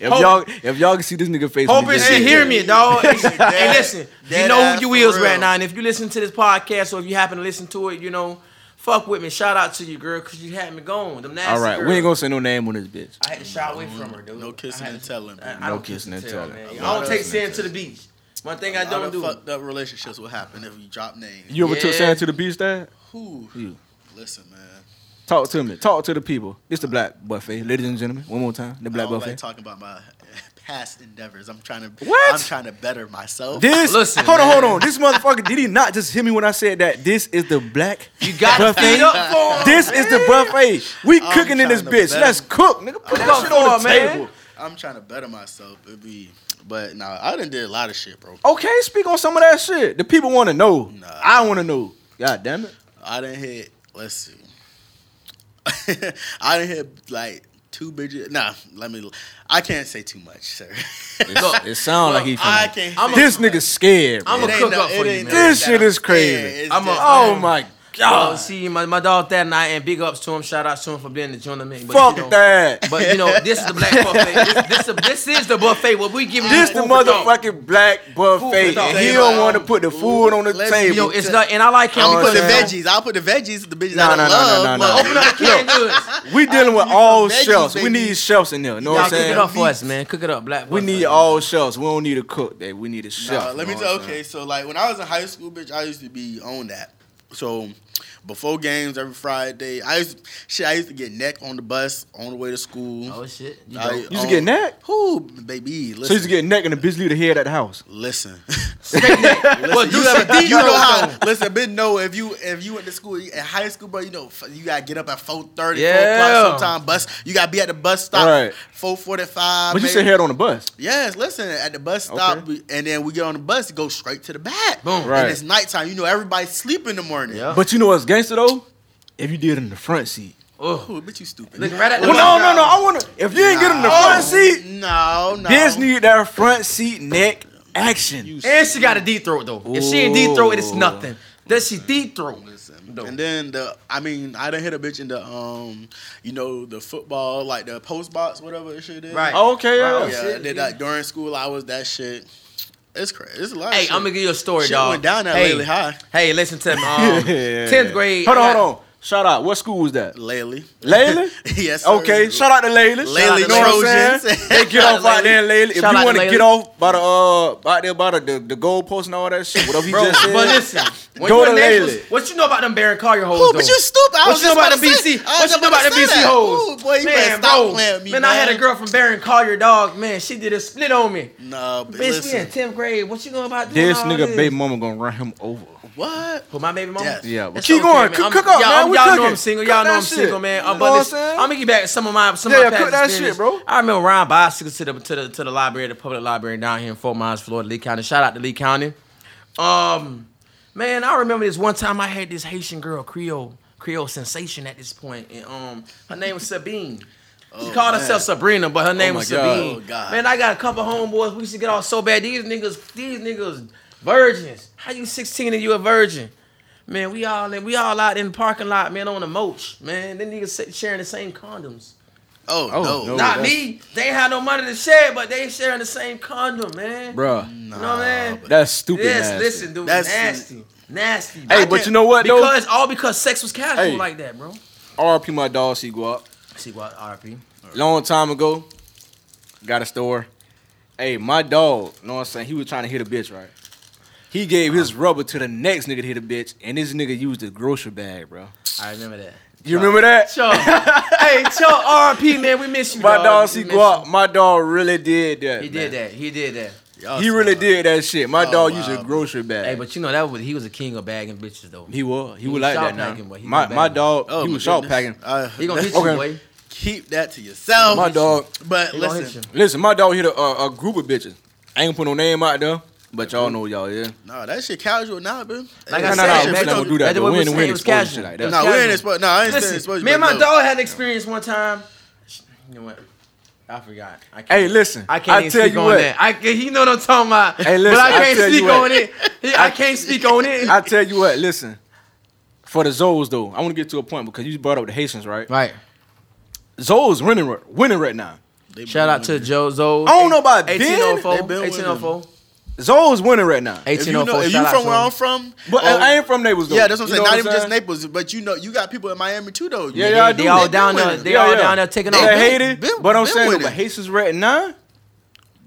If Hope- y'all if y'all can see this nigga face, when he Hoping just she said hear me, dog. And, and Dead- listen, you know who you is real. right now, and if you listen to this podcast or if you happen to listen to it, you know, fuck with me. Shout out to you, girl, because you had me going. Them nasty All right, we ain't gonna say no name on this bitch. I had to shy away from her, dude. No kissing I and telling, I, man. I No don't kissing and and tell, telling. man. A I don't take kissing sin to the beach. One thing I don't do. fucked up relationships will happen if you drop names. You ever took Yeah. Sam to the beach, Dad? Who? You. Listen, man. Talk to me. Talk to the people. It's the Black Buffet, ladies and gentlemen. One more time, the I Black don't Buffet. like talking about my past endeavors. I'm trying to. What? I'm trying to better myself. This, Listen, hold on, man. hold on. This motherfucker, did he not just hear me when I said that? This is the black You got to buffet. feed up for 'em. This is the buffet. We I'm cooking in this bitch. better- Let's cook, nigga. Put Cook that shit on the man. table. I'm trying to better myself. It be, but nah, I done did a lot of shit, bro. Okay, speak on some of that shit. The people want to know. Nah. I want to know. God damn it. I done hit. Let's see. I done hit like two bitches. Nah, let me. I can't say too much, sir. Look, it sounds like he I can't. I'm a- This nigga scared. I'm bro. a cook no- up for it you, man. This shit is crazy. scared. I'm a- just- oh my Oh, god. see, my, my dog that night, and big ups to him. Shout out to him for being the gentleman. But, Fuck you know, that. But you know, this is the black buffet. This, this, this is the buffet. What we giving This the food for motherfucking black buffet, and he don't want to put the food on the let's- table. You know, it's not, and I like him. I'll put the what I'm saying? veggies. I'll put the veggies. The bitches No, no, no, love. no, no. Open up the canned goods. we dealing with all some veggies, chefs. We need chefs in there. You know Y'all what I'm cook it saying? up for us, man. Cook it up, black. We need all chefs. We don't need a cook. That we need a chef. Let me tell. what Okay, so like when I was in high school, bitch, I used to be on that. So before games every Friday, I used shit. I used to get neck on the bus on the way to school. Oh shit. You I- You used to oh, get neck? Who, baby? Listen, So you used to get neck and the bitch leave the head at the house. listen. Straight neck. Well, Listen, do you, some ever, you know how? Listen, been know if you if you went to school in high school, bro, you know you gotta get up at 4.30, Yeah. o'clock. Sometime bus, you gotta be at the bus stop, Right. four forty five. But you said head on the bus. Yes, listen, at the bus stop, Okay. we- and then we get on the bus, to go straight to the back. Boom. Right. And it's nighttime. You know, everybody sleep in the morning. Yeah. But you know what's gangster though? If you did it in the front seat. Oh. Ooh, but you stupid. Look right at the Well, no, no, no. I want to. If you ain't get in the Nah. front seat, No, no. this need that front seat neck action. And she got a deep throat though. If she ain't deep throat, it's nothing. Does she deep throat? Listen. Dope. And then the, I mean, I done hit a bitch in the, um, you know, the football, like the post box, whatever that shit is. Right. Oh, okay, yeah. Right, oh, Yeah, shit, did yeah. that during school. I was that shit. It's crazy. It's a lot. of Hey, shit. I'm gonna give you a story, Shit dog. went down at hey, Lely High. Hey, listen to me. Um, Yeah. Tenth grade. Hold on, got- hold on. Shout out. What school was that? Lely. Layla? yes. Sir. Okay, shout out to Layla. Layla Shout out to Trojans. Trojans. They get off out out there, Layla. If Shout you want to to get off by the uh, out there by the the, the goal post and all that shit, whatever he Bro, just said. but listen, when Go to in what you know about them Barron Collier hoes? Ooh, though? but you stupid. I What was you know just about about them to BC? say- I What was you just know about the BC that. hoes? Ooh, boy, you better man, stop bro, playing with me, man, I had a girl from Barron Collier, dog. Man, she did a split on me. No, but Bitch, we in listen. tenth grade. What you know about doing this nigga baby mama gonna run him over. What? Who my baby mama? Yes. Yeah, keep going. Cook, up, man. Y'all we know. I'm single. Y'all know I'm shit. single, man. Uh, but I'm gonna get back some of my some Yeah, of my cook past that experience. shit, bro. I remember riding bicycles to the to the to the library, the public library down here in Fort Myers, Florida, Lee County. Shout out to Lee County. Um, man, I remember this one time I had this Haitian girl, Creole Creole sensation at this point, and um, her name was Sabine. She Oh, called man. herself Sabrina, but her name my was God. Sabine. Oh, God. Man, I got a couple homeboys. We used to get all so bad. These niggas, these niggas, virgins. How you 16 and you a virgin? Man, we all we all out in the parking lot, man, on the moach, man. Them niggas sa- sharing the same condoms. Oh, Oh, no. no. Not that's- me. They ain't had no money to share, but they sharing the same condom, man. Bruh, You know what I mean? that's stupid. Yes, nasty. listen, dude, That's- nasty, nasty. Hey, but you know what though? Because all because sex was casual Hey. like that, bro. RP my dog C Guap. See what RP? Long time ago, got a store. Hey, my dog, you know what I'm saying? He was trying to hit a bitch, right? He gave his rubber to the next nigga to hit a bitch, and this nigga used a grocery bag, bro. I remember that. You remember that? Cho, hey, Cho, RP, man, we miss you. My dog. dog We C miss Guap, my dog really did that. He did that. He did that. Y'all He really smart. did that shit. My Oh, dog wow, used a grocery bag. Hey, but you know that was he was a king of bagging bitches though. he was. He, He was was like that now. packing, but he My my dog, Oh, he was short packing. Uh, He gonna hit Okay. you, boy. keep that to yourself. My dog. But He listen. Listen, my dog hit a, a, a group of bitches. I ain't gonna put no name out there, but y'all know y'all, yeah. Nah, that shit casual now, man. Like No, I no, said, no, man, we not gonna do that, that's what We we ain't- was we saying. ain't It was exposing casual. shit like that. was No, we casual. ain't exposed. No, I ain't saying Listen, exposed. me and my but dog had an experience one time. You know what? I forgot. I can't, Hey, listen, I can't I even tell speak you on what. that. I can, he know what I'm talking about. Hey, listen, but I I can't tell you speak on it. I can't speak on it. I tell you what, listen. For the Zoes though, I want to get to a point because you brought up the Haitians, right? right. Zoes winning, right- winning right now. They Shout out to been- Joe Zoe. I don't know about oh Ben. 1804. They been 1804. Zoes winning right now. If you know, 1804. if you out from where. I'm from, But oh, I ain't from Naples though. yeah, that's what I'm saying. Not even I'm just? Naples, but you know, you got people in Miami too, though. Yeah, They, y'all they all down there. They all down there taking off. They over. hate it, but I'm been saying winning. the Haitians right now,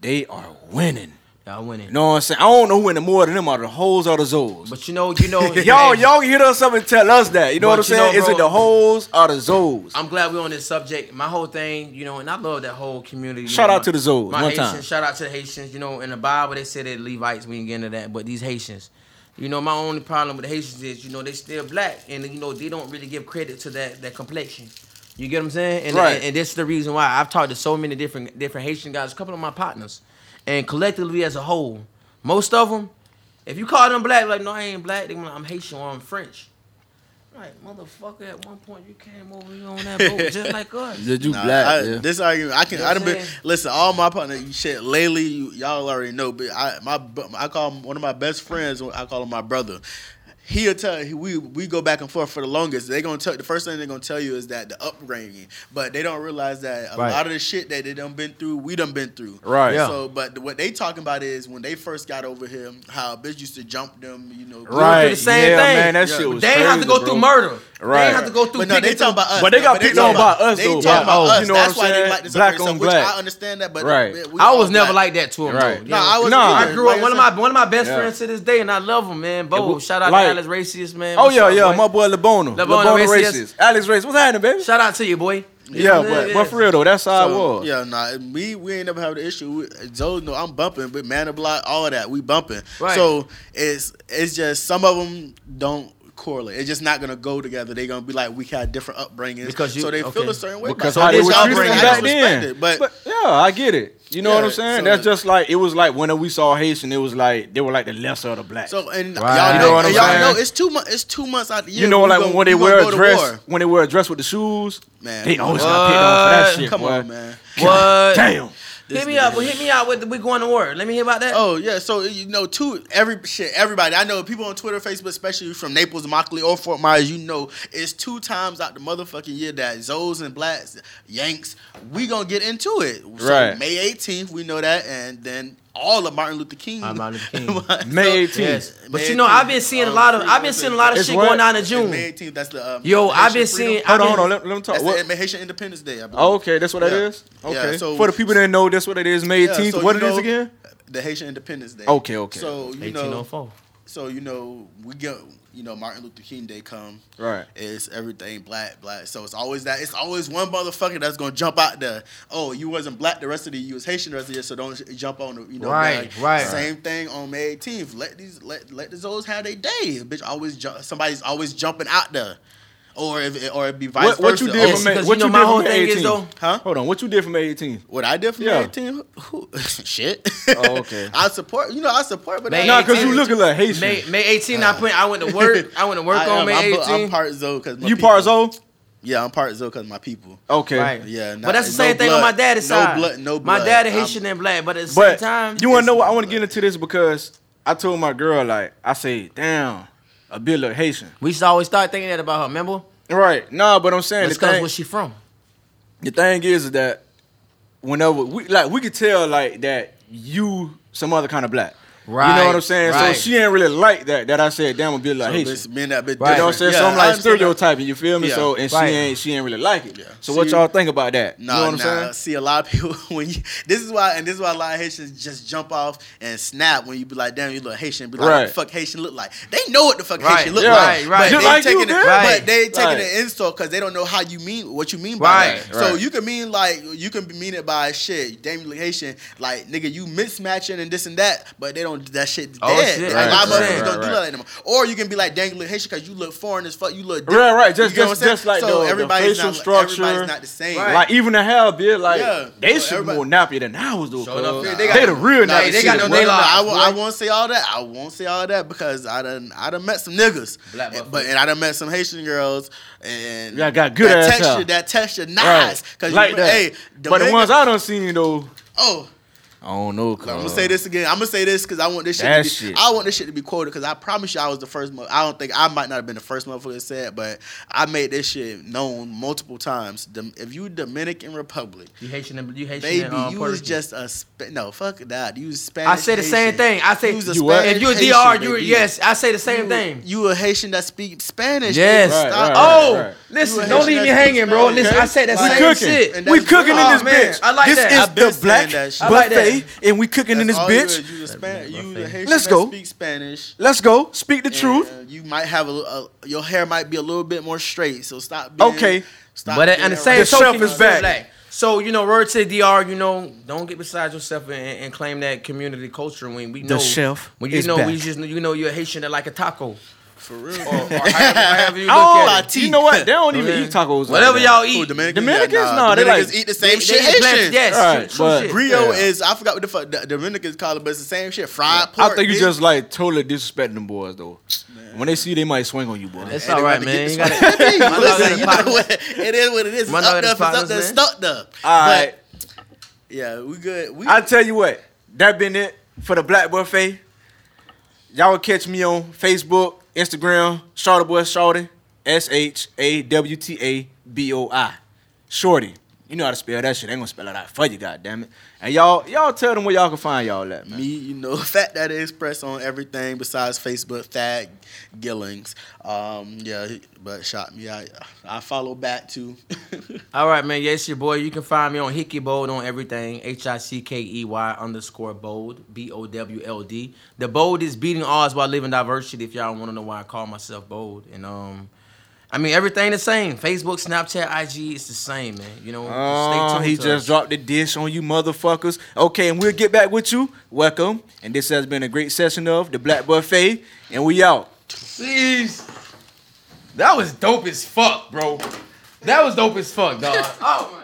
they are winning. Y'all winning. You know what I'm saying? I don't know who winning more than them are the hoes or the Zoes. But you know, you know, y'all, y'all hit us up and tell us that. You know what I'm you know, saying? Is it the hoes or the Zoes? I'm glad we're on this subject. My whole thing, you know, and I love that whole community. Shout know, out my- to the Zoes, My one Haitians, time. shout out to the Haitians. You know, in the Bible they said that Levites. We didn't get into that, but these Haitians. You know, my only problem with the Haitians is, you know, they still black, and you know they don't really give credit to that that complexion. You get what I'm saying? And, Right. and, and this is the reason why I've talked to so many different different Haitian guys, a couple of my partners, and collectively as a whole, most of them, if you call them black, like no, I ain't black. They be like, I'm Haitian or I'm French. Like motherfucker, at one point you came over here on that boat just like us. Did you Nah, black? I, yeah. This argument, I can. You know I what done been saying? listen. All my partner shit. Lately, you, y'all already know, but I my I call him one of my best friends. I call him my brother. He'll tell he, we we go back and forth for the longest. They're gonna tell the first thing they're gonna tell you is that the upbringing, but they don't realize that a Right. lot of the shit that they done been through, we done been through. Right. Yeah. So, but what they talking about is when they first got over here, how a bitch used to jump them, you know. Right. the same yeah, thing. man, that Yeah. shit was They ain't have to go bro. through murder. They Right. ain't have to go through. But no, they talking about us. But they got picked on by us, They though. talking about us. you know That's what I'm why saying? they like this Black on black. I understand that, but Right. I was never like that to him. Right. No. I was. Nah. I grew up one of my one of my best friends to this day, and I love him, man. Bo, but shout out like- to Alex Racius, man. Oh yeah, yeah, my boy LeBona. LeBona LeBona Racist. racist. Alex racist. What's happening, baby? Shout out to you, boy. You Yeah, know what I'm but, but for real though, that's how it So, was. Yeah, nah, we we ain't never had the issue. We- Zoe, no, I'm bumping, but Man of Block, all of that, we bumping. Right. So it's it's just some of them don't correlate. It's just not gonna go together. They're gonna be like we had different upbringings, Because you- so they feel okay. a certain way. Because how they It's were our treated upbringing, back I just respect then. it, But, But yeah, I get it. You know what I'm saying? so- That's just like it was like when we saw Haitian, it was like they were like the lesser of the black. so and Right. y'all You know, know what I'm y'all saying? know it's two months. It's two months out the year. you know, we like gonna- when they we gonna wear a dress, when they wear a dress with the shoes, Man, they always what? got picked on for that shit. Come boy. on, man. What? Damn. Hit me up. Hit me out with the, we going to war. Let me hear about that. Oh yeah, so you know, two every shit, everybody. I know people on Twitter, Facebook, especially from Naples, Immokalee, or Fort Myers. You know, it's two times out the motherfucking year that Zoes and Blacks, Yanks, we gonna get into it. So Right. May 18th, we know that, and then all of Martin Luther King. Ah, Martin Luther King. May So- 18th. Yes, but May you know I've been seeing a lot of I've been seeing a lot of It's shit what? going on in It's June. May 18th. That's the um, Yo, Haitian I've been freedom. seeing- Hold I've on, hold on. Let, let me talk. That's What? the Haitian Independence Day. I believe. Oh, okay, that's what that Yeah. is. Yeah, Okay. so- For the people that know, that's what it is. May Yeah, 18th. so what you it is know- again? The Haitian Independence Day. Okay, okay. So you know, so you know, we get you know Martin Luther King Day come. Right. It's everything black, black. So it's always that. It's always one motherfucker that's gonna jump out there. Oh, you wasn't black the rest of the year. You was Haitian the rest of the year. So don't jump on the you know. Right, right. Same thing on May 18th. Let these let let the Zoes have their day. Bitch, always ju- somebody's always jumping out there. Or if or it'd be vice What, what versa. you did Oh, from May, what you know you my did whole from May thing is, though- Huh? Hold on, what you did from May 18? What I did for Yeah. May 18? Shit. Oh, okay. I support. You know, I support, but May I- Nah, cause you 18. look a little Haitian. May May 18, I ah. put I went to work. I went to work I on am. May I'm, 18. I'm part Zoe because you part Zoe? Yeah, I'm part Zoe because my people. Okay. Right. Yeah, but that's the same no thing blood. on my daddy's no side. Blood, no My blood. dad is I'm- Haitian and black, but at the same time, you wanna know what? I want to get into this because I told my girl like I say, damn, a bit look Haitian. we to always start thinking that about her. Remember? Right. Nah, but I'm saying That's the because thing, where she from. the thing is, is that whenever we like we could tell like that you some other kind of black. You know what I'm saying? right. So she ain't really like that. That I said, damn, a be like So Haitian. this men that bit Right. You know what I'm saying? Yeah, so I'm like understand stereotyping. You feel me? Yeah. So and she ain't she ain't really like it. Yeah. So what y'all think about that? Nah, you know what I'm nah. saying? See, a lot of people when you this is why and this is why a lot of Haitians just jump off and snap when you be like, damn, you look Haitian. Be like, what Right. the fuck Haitian look like? They know what the fuck Right, Haitian look yeah. like. right, right. But Just they like taking you, it. Right. but they taking Right. an insult because they don't know how you mean what you mean by Right, that. So you can mean like you can mean it by shit. Damn, you look Haitian. Like nigga, you mismatching and this and that, but they don't. That shit Oh, dead. shit. Like, a lot of Right, motherfuckers right, don't do right. that anymore. Or you can be like, you look Haitian because you look foreign as fuck. You look Right, right. Just what just, just like so the, the everybody's facial not, structure. Everybody's not the same. Like even the hair, bit like Yeah. they So should more nappy than I was enough, they They, the real Nah, nappy. they got no they No, no, lives, I won't. I won't say all that. I won't say all that because I done I done met some niggas, and, but and I done met some Haitian girls, and Yeah, got good that ass texture. That texture, nice. Cause like you, that. Hey, but the ones I done seen though, oh, I don't know. I'm gonna say this again. I'm gonna say this because I want this shit. That to be, shit. I want this shit to be quoted because I promise you I was the first. Mo- I don't think I might not have been the first motherfucker that said, it, but I made this shit known multiple times. Dom- if you Dominican Republic, You Haitian and you Haitian baby, and um, you Puerto was Rican. just a Spa- no fuck that. You was Spanish. I say the same Haitian. thing. I say You was a You? Spanish if you a Haitian, DR, you baby. yes. I say the same you, thing. You a Haitian that speak Spanish. Yes. baby. Right, Stop. right, Oh, right. Listen! Don't leave me hanging, bro. speaks Listen, I said that We same cooking. shit. And We that's cooking in this Oh, man, bitch. I like this that. is I've been the black that like buffet, and we cooking in this all you bitch. You Span- you the Haitian Let's go. Speak Spanish. Let's go. Speak the and, truth. uh, you might have a, a your hair might be a little bit more straight, so stop. Being, Okay. Stop But and the around- same The token, is back. black. So you know, word to DR, you know, don't get beside yourself and, and claim that community culture when we know shelf when you is know we just you know you're a Haitian that like a taco for real. or, or however, however you look Oh, at it. you know what? They don't even eat tacos. Whatever like y'all eat. Who, Dominicans? Dominicans? Yeah, Nah, they Dominicans like- eat the same they, shit. they eat yes, Right, true, but- shit. Griot Yeah. is I forgot what the fuck the Dominicans call it, but it's the same shit. Fried I pork. I think you bitch. just like totally disrespecting them boys though. When they see you, they might swing on you, boy. It's And all they right, about to man. get You got one. My dog Listen, you know what? It is what it is. My It's up got a there, it's up there, man. stuck up. All right. Yeah, we good. We I tell you what, that been it for the Black Buffet. Y'all will catch me on Facebook, Instagram, Shorty Boy Shorty, S H A W T A B O I, Shorty. You know how to spell that shit. They ain't gonna spell it out for you, goddamn it. And y'all, y'all tell them where y'all can find y'all at, man. Me, you know, Fat Daddy Express on everything besides Facebook, Thad Gillings. Um, yeah, but shot me. I I follow back too. All right, man. Yes, your boy. You can find me on Hickey Bold on everything. H I C K E Y underscore Bold. B O W L D. The bold is beating odds while living diversity. If y'all want to know why I call myself bold, and um, I mean everything the same. Facebook, Snapchat, IG, it's the same, man. You know. Oh, stay tuned he just us. dropped the dish on you motherfuckers. Okay, and we'll get back with you. Welcome. And this has been a great session of the Black Buffet. And we out. Please. That was dope as fuck, bro. That was dope as fuck, dog. oh man.